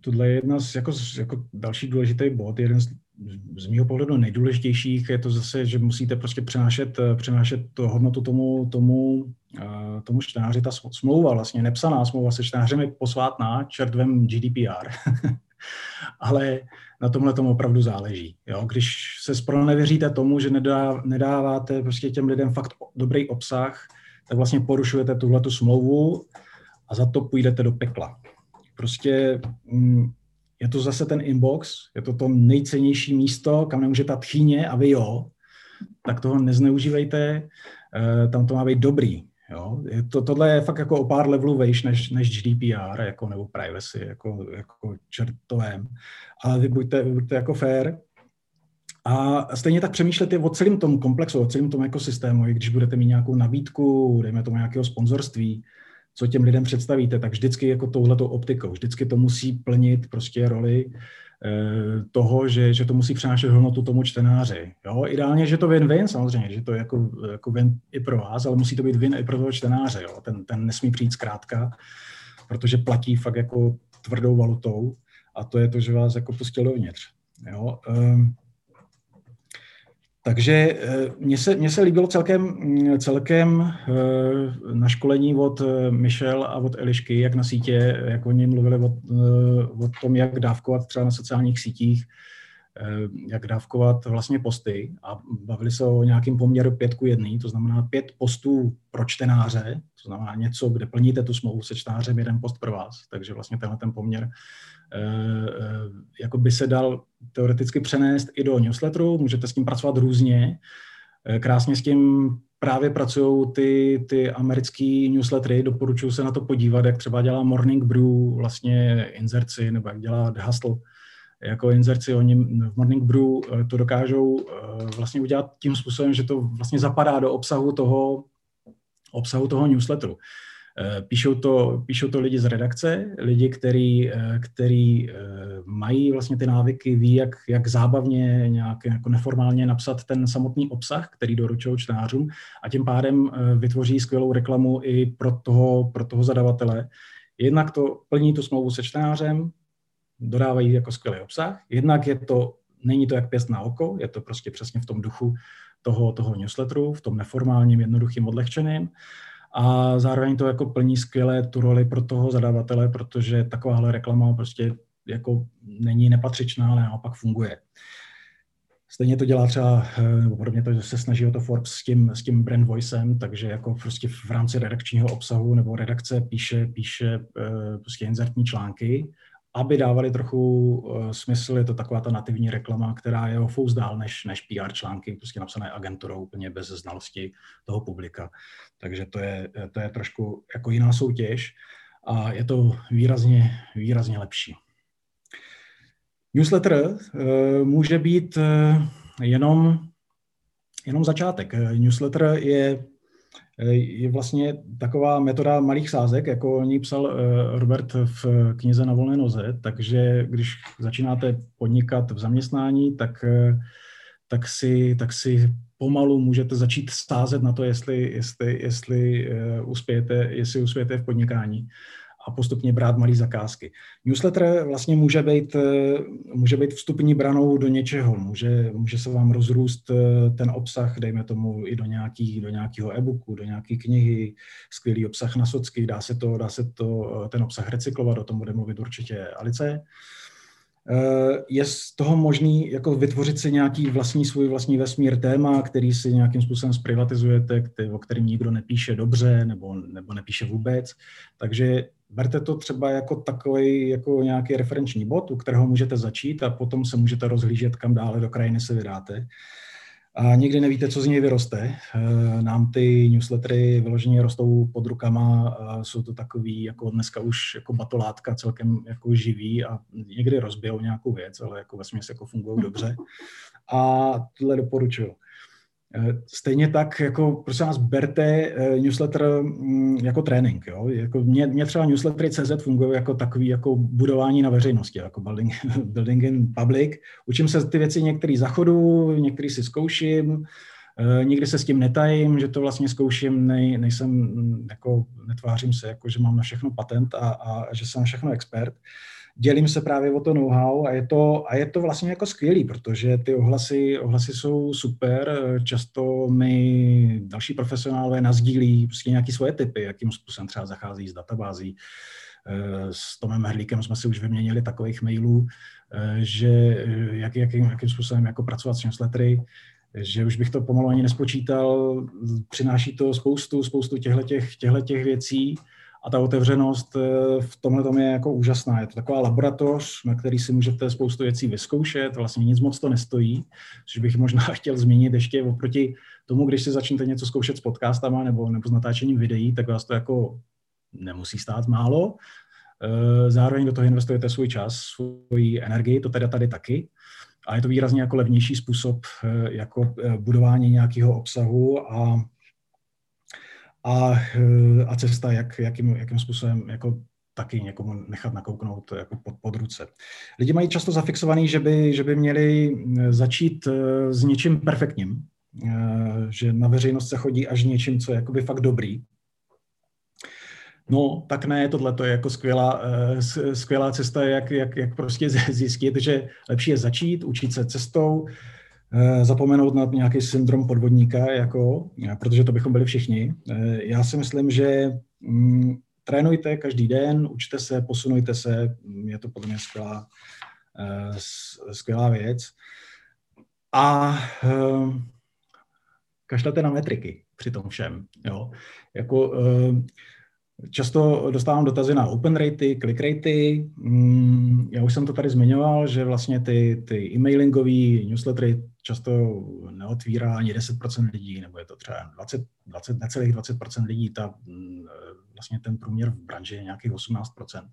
tohle je jedna z jako, jako další důležitý bod, jeden z, z mého pohledu nejdůležitějších je to zase, že musíte prostě přenášet, přenášet to hodnotu tomu, tomu, tomu čtenáři. Ta smlouva, vlastně nepsaná smlouva se čtenářem je posvátná čertvem GDPR. Ale na tomhle tomu opravdu záleží. Jo? Když se nevěříte tomu, že nedá, nedáváte prostě těm lidem fakt dobrý obsah, tak vlastně porušujete tuhle smlouvu a za to půjdete do pekla prostě mm, je to zase ten inbox, je to to nejcennější místo, kam nemůže ta tchýně a vy jo, tak toho nezneužívejte, eh, tam to má být dobrý. Jo? Je to, tohle je fakt jako o pár levelů vejš než, než GDPR jako, nebo privacy, jako, jako čertovém. Ale vy buďte, vy buďte jako fair, a stejně tak přemýšlete o celém tom komplexu, o celém tom ekosystému, i když budete mít nějakou nabídku, dejme tomu nějakého sponzorství, co těm lidem představíte, tak vždycky jako touhletou optikou, vždycky to musí plnit prostě roli eh, toho, že, že to musí přinášet hodnotu tomu čtenáři. Jo? Ideálně, že to win-win samozřejmě, že to je jako, jako win i pro vás, ale musí to být win i pro toho čtenáře. Jo? Ten, ten nesmí přijít zkrátka, protože platí fakt jako tvrdou valutou a to je to, že vás jako pustil dovnitř. Jo? Um, takže eh, mně se, mně se líbilo celkem, celkem eh, na školení od eh, Michel a od Elišky, jak na sítě, jak oni mluvili o, o tom, jak dávkovat třeba na sociálních sítích, jak dávkovat vlastně posty. A bavili se o nějakým poměru pět ku jedný, to znamená pět postů pro čtenáře, to znamená něco, kde plníte tu smlouvu se čtenářem, jeden post pro vás, takže vlastně tenhle ten poměr jako by se dal teoreticky přenést i do newsletteru, můžete s tím pracovat různě. Eh, krásně s tím právě pracují ty, ty americké newslettery, doporučuji se na to podívat, jak třeba dělá Morning Brew vlastně inzerci, nebo jak dělá The Hustle, jako inzerci, oni v Morning Brew to dokážou vlastně udělat tím způsobem, že to vlastně zapadá do obsahu toho, obsahu toho newsletteru. Eh, píšou to, píšou to lidi z redakce, lidi, který, eh, který eh, mají vlastně ty návyky, ví, jak, jak zábavně, nějak jako neformálně napsat ten samotný obsah, který doručují čtenářům a tím pádem vytvoří skvělou reklamu i pro toho, pro toho zadavatele. Jednak to plní tu smlouvu se čtenářem, dodávají jako skvělý obsah, jednak je to, není to jak pěst na oko, je to prostě přesně v tom duchu toho, toho newsletteru, v tom neformálním, jednoduchým, odlehčeným a zároveň to jako plní skvěle tu roli pro toho zadavatele, protože takováhle reklama prostě jako není nepatřičná, ale naopak funguje. Stejně to dělá třeba, eh, nebo podobně to, že se snaží o to Forbes s tím, s tím brand voicem, takže jako prostě v rámci redakčního obsahu nebo redakce píše, píše eh, prostě inzertní články aby dávali trochu uh, smysl, je to taková ta nativní reklama, která je o fous dál než, než PR články, prostě napsané agenturou úplně bez znalosti toho publika. Takže to je, to je trošku jako jiná soutěž a je to výrazně, výrazně lepší. Newsletter uh, může být uh, jenom, jenom začátek. Newsletter je je vlastně taková metoda malých sázek, jako o ní psal eh, Robert v knize Na volné noze, takže když začínáte podnikat v zaměstnání, tak, eh, tak, si, tak si pomalu můžete začít sázet na to, jestli, jestli, jestli, uh, uspějete, jestli uspějete v podnikání a postupně brát malé zakázky. Newsletter vlastně může být, eh, může být vstupní branou do něčeho, může, může se vám rozrůst eh, ten obsah, dejme tomu i do, nějaký, do nějakého e-booku, do nějaké knihy, skvělý obsah na socky, dá se, to, dá se to, eh, ten obsah recyklovat, o tom bude mluvit určitě Alice. Je z toho možný jako vytvořit si nějaký vlastní svůj vlastní vesmír téma, který si nějakým způsobem zprivatizujete, který, o kterým nikdo nepíše dobře nebo, nebo nepíše vůbec. Takže berte to třeba jako takový jako nějaký referenční bod, u kterého můžete začít a potom se můžete rozhlížet, kam dále do krajiny se vydáte a nikdy nevíte, co z něj vyroste. Eh, nám ty newslettery vyloženě rostou pod rukama, jsou to takový, jako dneska už jako batolátka celkem jako živý a někdy rozbijou nějakou věc, ale jako ve jako fungují dobře. A tohle doporučuju. Eh, stejně tak, jako prosím vás, berte eh, newsletter mm, jako trénink. Jo? Jako mě, mě třeba newslettery CZ fungují jako takový jako budování na veřejnosti, jako building, building in public. Učím se ty věci některý zachodu, některý si zkouším, eh, nikdy se s tím netajím, že to vlastně zkouším, nej, nejsem, mm, jako, netvářím se, jako, že mám na všechno patent a, a že jsem všechno expert dělím se právě o to know-how a je to, a je to vlastně jako skvělý, protože ty ohlasy, ohlasy jsou super, často mi další profesionálové nazdílí prostě nějaké svoje typy, jakým způsobem třeba zachází s databází. Eh, s Tomem Herlíkem jsme si už vyměnili takových mailů, eh, že eh, jak, jakým, jakým způsobem jako pracovat s newslettery, že už bych to pomalu ani nespočítal, přináší to spoustu, spoustu těchto těch věcí a ta otevřenost eh, v tomhle tom je jako úžasná. Je to taková laboratoř, na který si můžete spoustu věcí vyzkoušet, vlastně nic moc to nestojí, což bych možná chtěl zmínit ještě oproti tomu, když si začnete něco zkoušet s podcastama nebo, nebo s natáčením videí, tak vás to jako nemusí stát málo. Eh, zároveň do toho investujete svůj čas, svoji energii, to teda tady taky. A je to výrazně jako levnější způsob eh, jako budování nějakého obsahu a a, eh, a cesta, jak, jakým, jakým způsobem jako taky někomu nechat nakouknout jako pod, pod ruce. Lidi mají často zafixovaný, že by, že by měli eh, začít eh, s něčím perfektním, že na veřejnost se chodí až něčím, co je jakoby fakt dobrý. No, tak ne, tohle to je jako skvělá, skvělá cesta, jak, jak, jak prostě zjistit, že lepší je začít, učit se cestou, Eh, zapomenout na nějaký syndrom podvodníka, jako, eh, protože to bychom byli všichni. Eh, já si myslím, že mm, trénujte každý den, učte se, posunujte se, je to podle mě skvělá, skvělá věc. A kašlete na metriky při tom všem. Jo. Jako, Často dostávám dotazy na open ratey, click ratey. Mm, já už jsem to tady zmiňoval, že vlastně ty, ty e-mailingové newslettery často neotvírá ani 10% lidí, nebo je to třeba 20, 20 necelých 20% lidí. Ta, mm, vlastně ten průměr v branži je nějakých 18%.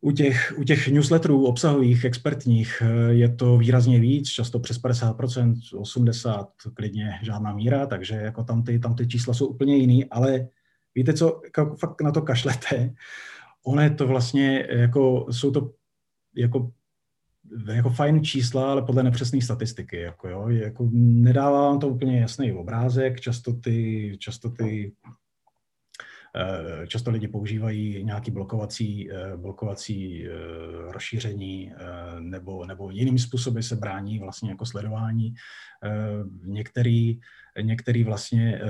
U těch, u těch newsletterů obsahových, expertních je to výrazně víc, často přes 50%, 80%, klidně žádná míra, takže jako tam ty, tam ty čísla jsou úplně jiný, ale víte co, jako fakt na to kašlete, ono je to vlastně, jako, jsou to jako jako fajn čísla, ale podle nepřesné statistiky. Jako, jo, jako nedává vám to úplně jasný obrázek, často ty, často ty eh, Často lidi používají nějaký blokovací, eh, blokovací eh, rozšíření nebo, nebo jiným způsoby se brání vlastně jako sledování. Některý, některý vlastně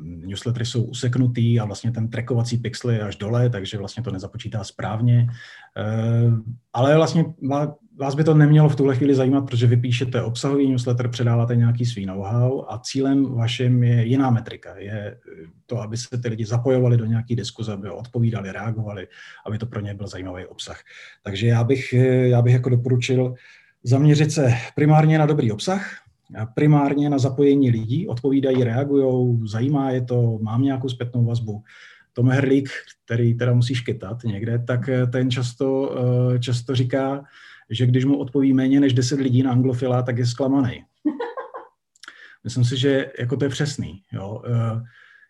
newslettery jsou useknutý a vlastně ten trackovací pixel je až dole, takže vlastně to nezapočítá správně. Ale vlastně vás by to nemělo v tuhle chvíli zajímat, protože vy píšete obsahový newsletter, předáváte nějaký svý know-how a cílem vašem je jiná metrika. Je to, aby se ty lidi zapojovali do nějaký diskuze, aby odpovídali, reagovali, aby to pro ně byl zajímavý obsah. Takže já bych, já bych jako doporučil zaměřit se primárně na dobrý obsah, primárně na zapojení lidí, odpovídají, reagují, zajímá je to, mám nějakou zpětnou vazbu. Tom Herlík, který teda musí škytat někde, tak ten často, často říká, že když mu odpoví méně než 10 lidí na anglofila, tak je zklamaný. Myslím si, že jako to je přesný. Jo.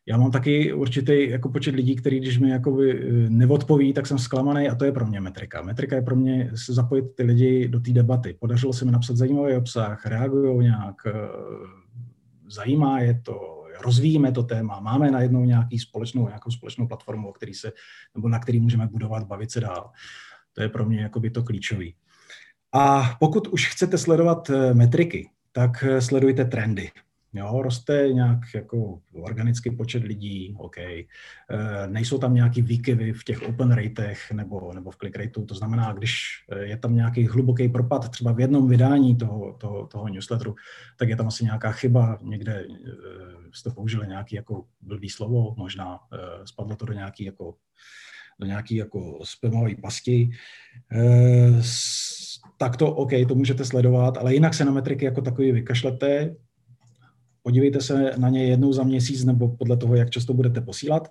Já mám taky určitý jako počet lidí, který když mi jakoby eh, neodpoví, tak jsem zklamaný a to je pro mě metrika. Metrika je pro mě zapojit ty lidi do té debaty. Podařilo se mi napsat zajímavý obsah, reagují nějak, eh, zajímá je to, rozvíjíme to téma, máme najednou nějaký společnou, nějakou společnou platformu, o který se, nebo na který můžeme budovat, bavit se dál. To je pro mě jakoby to klíčový. A pokud už chcete sledovat eh, metriky, tak sledujte trendy. Jo, roste nějak jako organický počet lidí, OK. E, nejsou tam nějaký výkyvy v těch open ratech nebo, nebo v click rateu, to znamená, když je tam nějaký hluboký propad třeba v jednom vydání toho, toho, toho newsletteru, tak je tam asi nějaká chyba, někde e, jste použili nějaký jako blbý slovo, možná e, spadlo to do nějaký jako do nějaký jako spamové pasti. E, tak to OK, to můžete sledovat, ale jinak se na metriky jako takový vykašlete, podívejte se na ně jednou za měsíc nebo podle toho, jak často budete posílat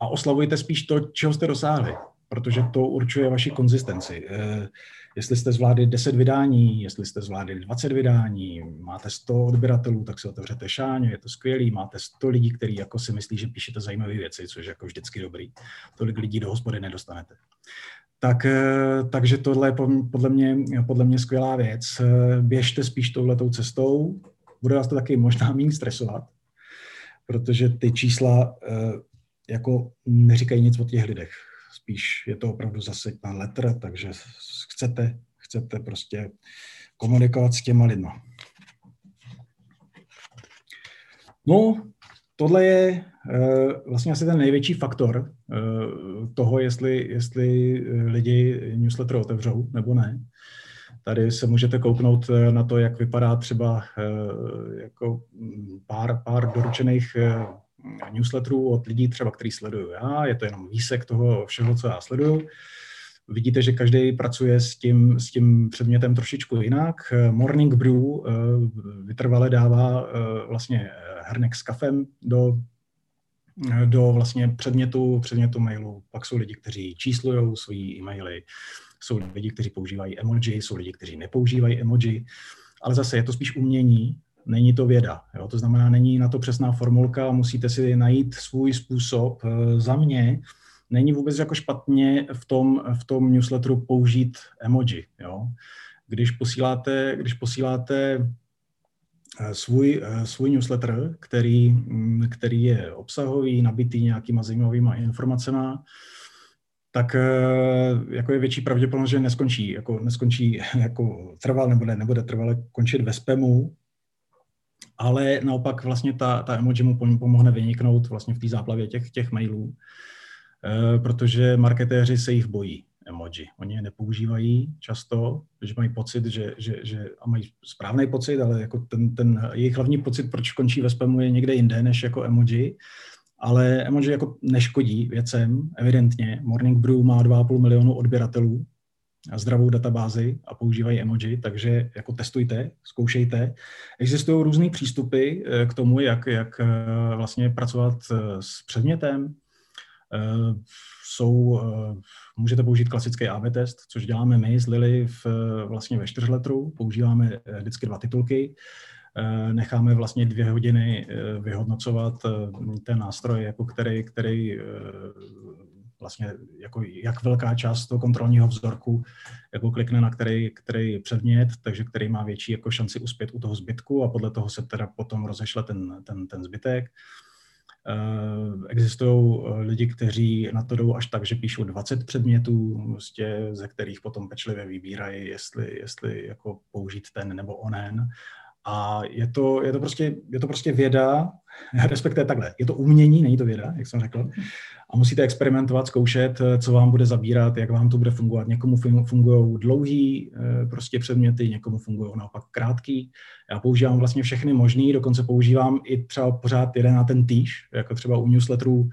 a oslavujte spíš to, čeho jste dosáhli, protože to určuje vaši konzistenci. Eh, jestli jste zvládli 10 vydání, jestli jste zvládli 20 vydání, máte 100 odběratelů, tak si otevřete šáně, je to skvělý, máte 100 lidí, kteří jako si myslí, že píšete zajímavé věci, což je jako vždycky dobrý. Tolik lidí do hospody nedostanete. Tak, eh, takže tohle je podle mě, podle mě skvělá věc. Eh, běžte spíš touhletou cestou, bude vás to taky možná méně stresovat, protože ty čísla eh, jako neříkají nic o těch lidech. Spíš je to opravdu zase na letr, takže chcete, chcete prostě komunikovat s těma lidma. No, tohle je uh, vlastně asi ten největší faktor uh, toho, jestli, jestli lidi newsletter otevřou nebo ne. Tady se můžete kouknout na to, jak vypadá třeba uh, jako pár, pár doručených newsletterů od lidí třeba, který sleduju já. Je to jenom výsek toho všeho, co já sleduju. Vidíte, že každý pracuje s tím, s tím předmětem trošičku jinak. Morning Brew vytrvale dává vlastně hrnek s kafem do, do vlastně předmětu, předmětu mailu. Pak jsou lidi, kteří číslují svoji e-maily, jsou lidi, kteří používají emoji, jsou lidi, kteří nepoužívají emoji, ale zase je to spíš umění, není to věda. Jo? To znamená, není na to přesná formulka, musíte si najít svůj způsob. Za mě není vůbec jako špatně v tom, v tom newsletteru použít emoji. Jo? Když posíláte, když posíláte Eh, svůj, eh, svůj newsletter, který, mm, který je obsahový, nabitý nějakýma zajímavýma informacemi, tak eh, jako je větší pravděpodobnost, že neskončí, jako neskončí jako trval, nebo ne, nebude trvale končit ve spamu, ale naopak vlastně ta, ta emoji mu pomohne vyniknout vlastně v té záplavě těch, těch mailů, protože marketéři se jich bojí emoji. Oni je nepoužívají často, protože mají pocit, že, že, že a mají správný pocit, ale jako ten, ten jejich hlavní pocit, proč končí ve spamu, je někde jinde než jako emoji. Ale emoji jako neškodí věcem, evidentně. Morning Brew má 2,5 milionu odběratelů a zdravou databázi a používají emoji, takže jako testujte, zkoušejte. Existují různé přístupy eh, k tomu, jak, jak eh, vlastně pracovat eh, s předmětem jsou, můžete použít klasický AB test, což děláme my s Lily v, vlastně ve čtyřletru, používáme vždycky dva titulky, necháme vlastně dvě hodiny vyhodnocovat ten nástroj, jako který, který vlastně jako jak velká část toho kontrolního vzorku jako klikne na který, který předmět, takže který má větší jako šanci uspět u toho zbytku a podle toho se teda potom rozešle ten, ten, ten zbytek. Existují eh, lidi, kteří na to jdou až tak, že píšou 20 předmětů, prostě, ze kterých potom pečlivě vybírají, jestli, jestli jako použít ten nebo onen. A je to, je to, prostě, je to prostě věda, respektive takhle, je to umění, není to věda, jak jsem řekl. A musíte experimentovat, zkoušet, co vám bude zabírat, jak vám to bude fungovat. Někomu fungují dlouhý eh, prostě předměty, někomu fungují naopak krátký. Já používám vlastně všechny možný, dokonce používám i třeba pořád jeden na ten týž, jako třeba u newsletterů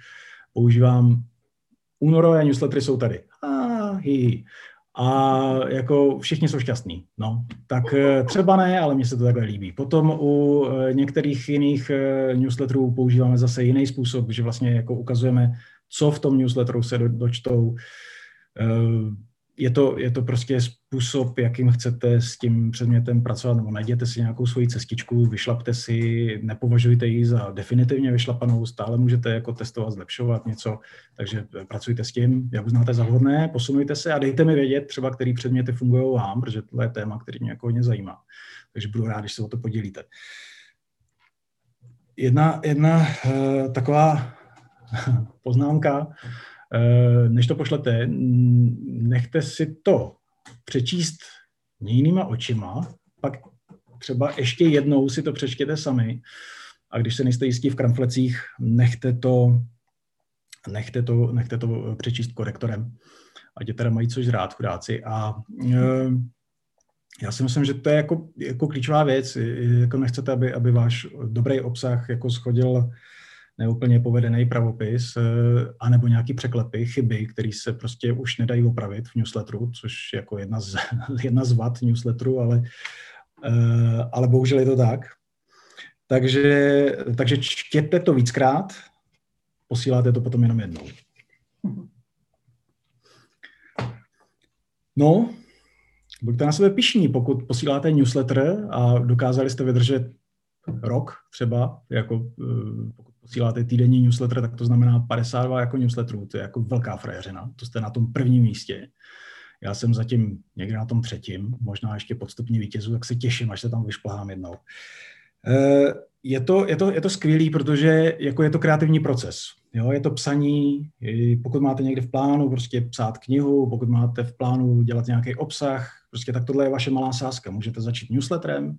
používám únorové newslettery jsou tady. Ah, hi a jako všichni jsou šťastní. No, tak eh, třeba ne, ale mně se to takhle líbí. Potom u eh, některých jiných eh, newsletterů používáme zase jiný způsob, že vlastně jako ukazujeme, co v tom newsletteru se dočtou, je to, je to prostě způsob, jakým chcete s tím předmětem pracovat, nebo najděte si nějakou svoji cestičku, vyšlapte si, nepovažujte ji za definitivně vyšlapanou, stále můžete jako testovat, zlepšovat něco, takže pracujte s tím, jak uznáte za vhodné, posunujte se a dejte mi vědět třeba, který předměty fungují vám, protože tohle je téma, který mě jako hodně zajímá. Takže budu rád, když se o to podělíte. Jedna, jedna uh, taková poznámka, Eh, než to pošlete, nechte si to přečíst jinýma očima, pak třeba ještě jednou si to přečtěte sami a když se nejste jistí v kramflecích, nechte to, nechte to, nechte to přečíst korektorem, ať je teda mají což rád chudáci. A e, já si myslím, že to je jako, jako klíčová věc. Jako nechcete, aby, aby váš dobrý obsah jako schodil neúplně povedený pravopis, eh, anebo nějaký překlepy, chyby, které se prostě už nedají opravit v newsletteru, což je jako jedna z, jedna z vad newsletteru, ale, eh, ale bohužel je to tak. Takže, takže čtěte to víckrát, posíláte to potom jenom jednou. No, buďte na sebe pišní, pokud posíláte newsletter a dokázali jste vydržet rok třeba, jako eh, pokud posíláte týdenní newsletter, tak to znamená 52 jako newsletterů, to je jako velká frajeřina, to jste na tom prvním místě. Já jsem zatím někde na tom třetím, možná ještě podstupní vítězů, tak se těším, až se tam vyšplhám jednou. Eh, je to, je to, je to skvělý, protože jako je to kreativní proces. Jo, je to psaní, pokud máte někde v plánu prostě psát knihu, pokud máte v plánu dělat nějaký obsah, prostě tak tohle je vaše malá sázka. Můžete začít newsletterem,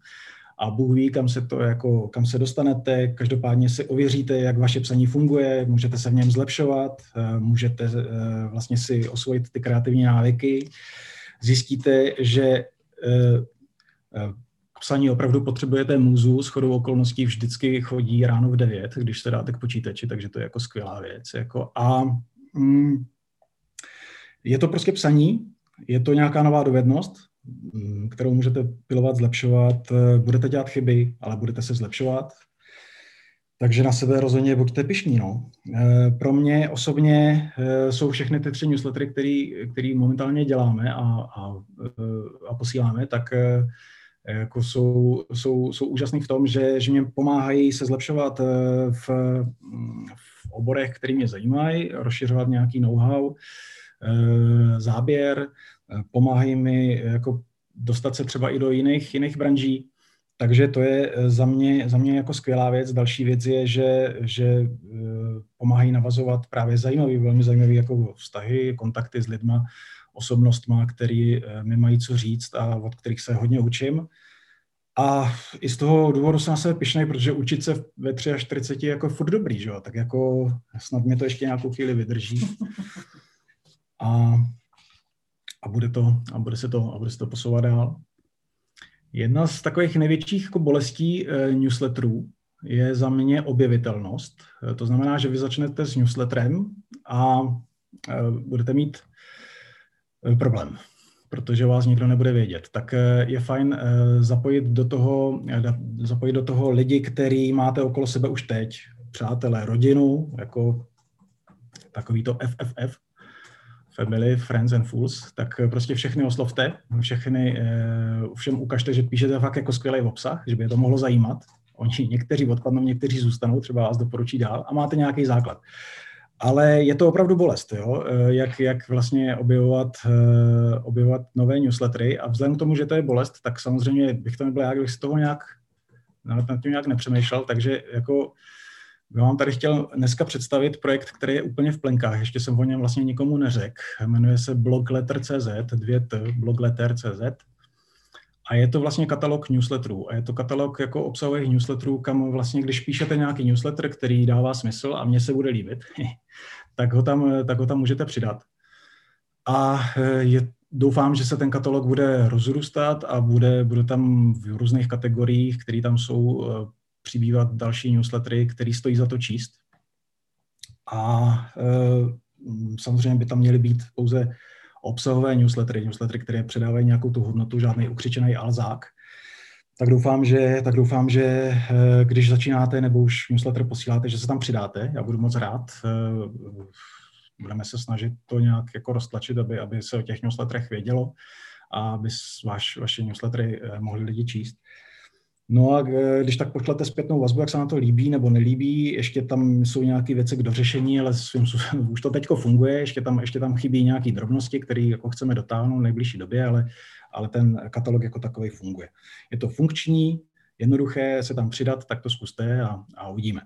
a Bůh ví, kam se, to jako, kam se dostanete. Každopádně si ověříte, jak vaše psaní funguje, můžete se v něm zlepšovat, eh, můžete eh, vlastně si osvojit ty kreativní návyky. Zjistíte, že eh, k psaní opravdu potřebujete můzu, s chodou okolností vždycky chodí ráno v 9, když se dáte k počítači, takže to je jako skvělá věc. Jako a mm, je to prostě psaní, je to nějaká nová dovednost, kterou můžete pilovat, zlepšovat. Eh, budete dělat chyby, ale budete se zlepšovat. Takže na sebe rozhodně buďte pišní. No. Eh, pro mě osobně eh, jsou všechny ty tři newslettery, který, který momentálně děláme a, a, a posíláme, tak jako jsou, jsou, jsou úžasný v tom, že, že mě pomáhají se zlepšovat v, v oborech, které mě zajímají, rozšiřovat nějaký know-how, záběr, pomáhají mi jako dostat se třeba i do jiných, jiných branží. Takže to je eh, za mě, za mě jako skvělá věc. Další věc je, že, že eh, pomáhají navazovat právě zajímavý, velmi zajímavý jako vztahy, kontakty s lidma, osobnostma, který eh, mi mají co říct a od kterých se hodně učím. A i z toho důvodu jsem na sebe pišnej, protože učit se ve 43 jako furt dobrý, že jo? tak jako snad mě to ještě nějakou chvíli vydrží. A a bude, to, a bude, se, to, a bude se to posouvat dál. Jedna z takových největších jako bolestí e, newsletterů je za mě objevitelnost. E, to znamená, že vy začnete s newsletterem a e, budete mít e, problém, protože vás nikdo nebude vědět. Tak e, je fajn e, zapojit do toho, e, zapojit do toho lidi, který máte okolo sebe už teď, přátelé, rodinu, jako takový to FFF, family, friends and fools, tak prostě všechny oslovte, všechny, všem ukažte, že píšete fakt jako skvělý obsah, že by je to mohlo zajímat. Oni někteří odpadnou, někteří zůstanou, třeba vás doporučí dál a máte nějaký základ. Ale je to opravdu bolest, jo? Jak, jak vlastně objevovat, objevovat nové newslettery a vzhledem k tomu, že to je bolest, tak samozřejmě bych to nebyl já, kdybych si toho nějak nad tím nějak nepřemýšlel, takže jako já vám tady chtěl dneska představit projekt, který je úplně v plenkách, ještě jsem o něm vlastně nikomu neřekl. Jmenuje se blogletter.cz, dvě t, blogletter.cz. A je to vlastně katalog newsletterů. A je to katalog jako obsahových newsletterů, kam vlastně, když píšete nějaký newsletter, který dává smysl a mně se bude líbit, tak ho tam, tak ho tam můžete přidat. A je, doufám, že se ten katalog bude rozrůstat a bude, bude tam v různých kategoriích, které tam jsou, eh, přibývat další newslettery, které stojí za to číst. A e, samozřejmě by tam měly být pouze obsahové newslettery, newslettery, které předávají nějakou tu hodnotu, žádný ukřičený alzák. Tak doufám, že, tak doufám, že e, když začínáte nebo už newsletter posíláte, že se tam přidáte. Já budu moc rád. E, budeme se snažit to nějak jako roztlačit, aby, aby se o těch newsletterech vědělo a aby vaš, vaše newslettery mohli lidi číst. No a eh, když tak pošlete zpětnou vazbu, jak se nám to líbí nebo nelíbí, ještě tam jsou nějaké věci k dořešení, ale svým, už to teďko funguje, ještě tam, ještě tam chybí nějaké drobnosti, které jako chceme dotáhnout v nejbližší době, ale, ale ten katalog jako takový funguje. Je to funkční, jednoduché se tam přidat, tak to zkuste a, a uvidíme.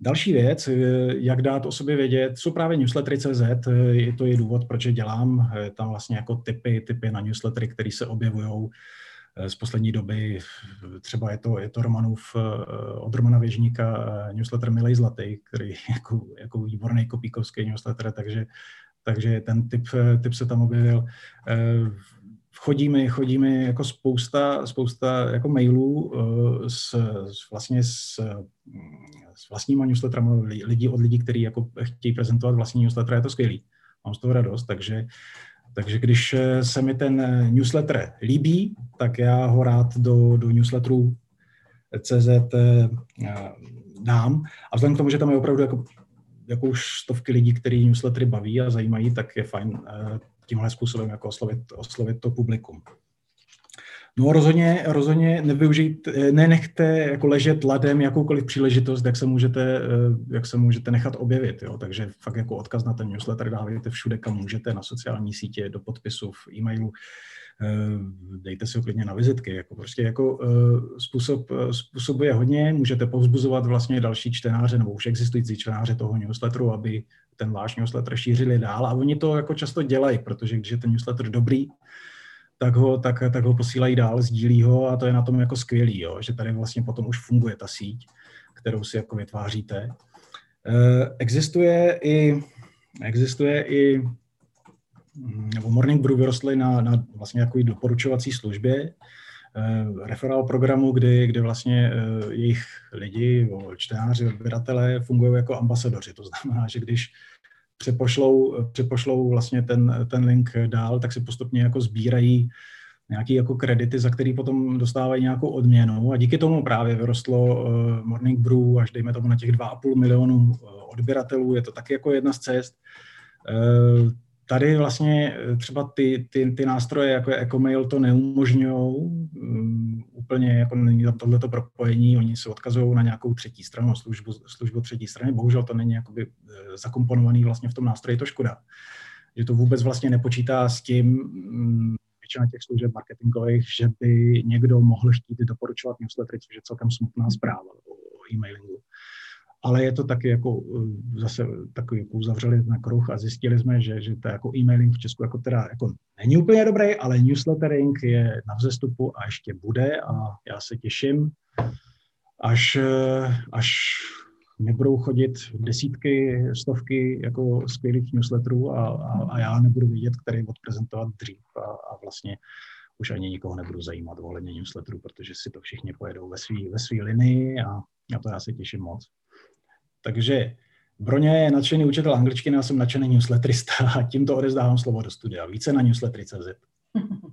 Další věc, eh, jak dát o sobě vědět, jsou právě newslettery.cz, eh, je to je důvod, proč je dělám, tam vlastně jako typy, typy na newslettery, které se objevují z poslední doby, třeba je to, je to Romanův, eh, od Romana Věžníka eh, newsletter Milej Zlatý, který je jako, jako výborný kopíkovský newsletter, takže, takže ten typ, typ se tam objevil. Chodíme, chodíme jako spousta, spousta jako mailů s, s vlastně s, s vlastníma newsletterami lidí od lidí, kteří jako chtějí prezentovat vlastní newsletter, je to skvělý. Mám z toho radost, takže takže když eh, se mi ten eh, newsletter líbí, tak já ho rád do, do newsletteru CZ eh, dám. A vzhledem k tomu, že tam je opravdu jako, jako už stovky lidí, který newslettery baví a zajímají, tak je fajn tímhle způsobem jako oslovit, oslovit to publikum. No rozhodně, rozhodně nevyužijte, nenechte jako ležet ladem jakoukoliv příležitost, jak se můžete, eh, jak se můžete nechat objevit. Jo? Takže fakt jako odkaz na ten newsletter dávejte všude, kam můžete, na sociální sítě, do podpisu, v e-mailu, eh, dejte si ho klidně na vizitky. Jako prostě jako eh, způsob, způsob je hodně, můžete povzbuzovat vlastně další čtenáře nebo už existující čtenáře toho newsletteru, aby ten váš newsletter šířili dál a oni to jako často dělají, protože když je ten newsletter dobrý, tak ho, tak, tak ho posílají dál, sdílí ho a to je na tom jako skvělý, jo, že tady vlastně potom už funguje ta síť, kterou si jako vytváříte. E, existuje i, existuje i nebo Morning Brew vyrostly na, na vlastně jako doporučovací službě, e, referál programu, kdy, kdy vlastně e, jejich lidi, čtenáři, odběratelé fungují jako ambasadoři. To znamená, že když přepošlou, přepošlou vlastně ten, ten link dál, tak si postupně jako sbírají nějaký jako kredity, za který potom dostávají nějakou odměnu a díky tomu právě vyrostlo uh, Morning Brew až dejme tomu na těch 2,5 milionů uh, odběratelů, je to taky jako jedna z cest. Tady vlastně třeba ty, ty, ty nástroje, jako je Ecomail, to neumožňují um, úplně, jako není tam tohleto propojení, oni se odkazují na nějakou třetí stranu, službu, službu třetí strany, bohužel to není jakoby eh, zakomponovaný vlastně v tom nástroji, to škoda. Že to vůbec vlastně nepočítá s tím, um, většina těch služeb marketingových, že by někdo mohl chtít doporučovat newslettery, což je celkem smutná zpráva o e-mailingu ale je to taky jako eh, zase takový jako uzavřeli na kruh a zjistili jsme, že, že to jako e-mailing v Česku jako teda jako není úplně dobrý, ale newslettering je na vzestupu a ještě bude a já se těším, až, eh, až mě budou chodit desítky, stovky jako skvělých newsletterů a, a, a já nebudu vědět, který odprezentovat dřív a, a vlastně už ani nikoho nebudu zajímat ohledně newsletterů, protože si to všichni pojedou ve své ve svý linii a na to já se těším moc. Takže Broně je nadšený učitel angličtiny, já jsem nadšený newsletterista a tímto odezdávám slovo do studia. Více na newslettery.cz.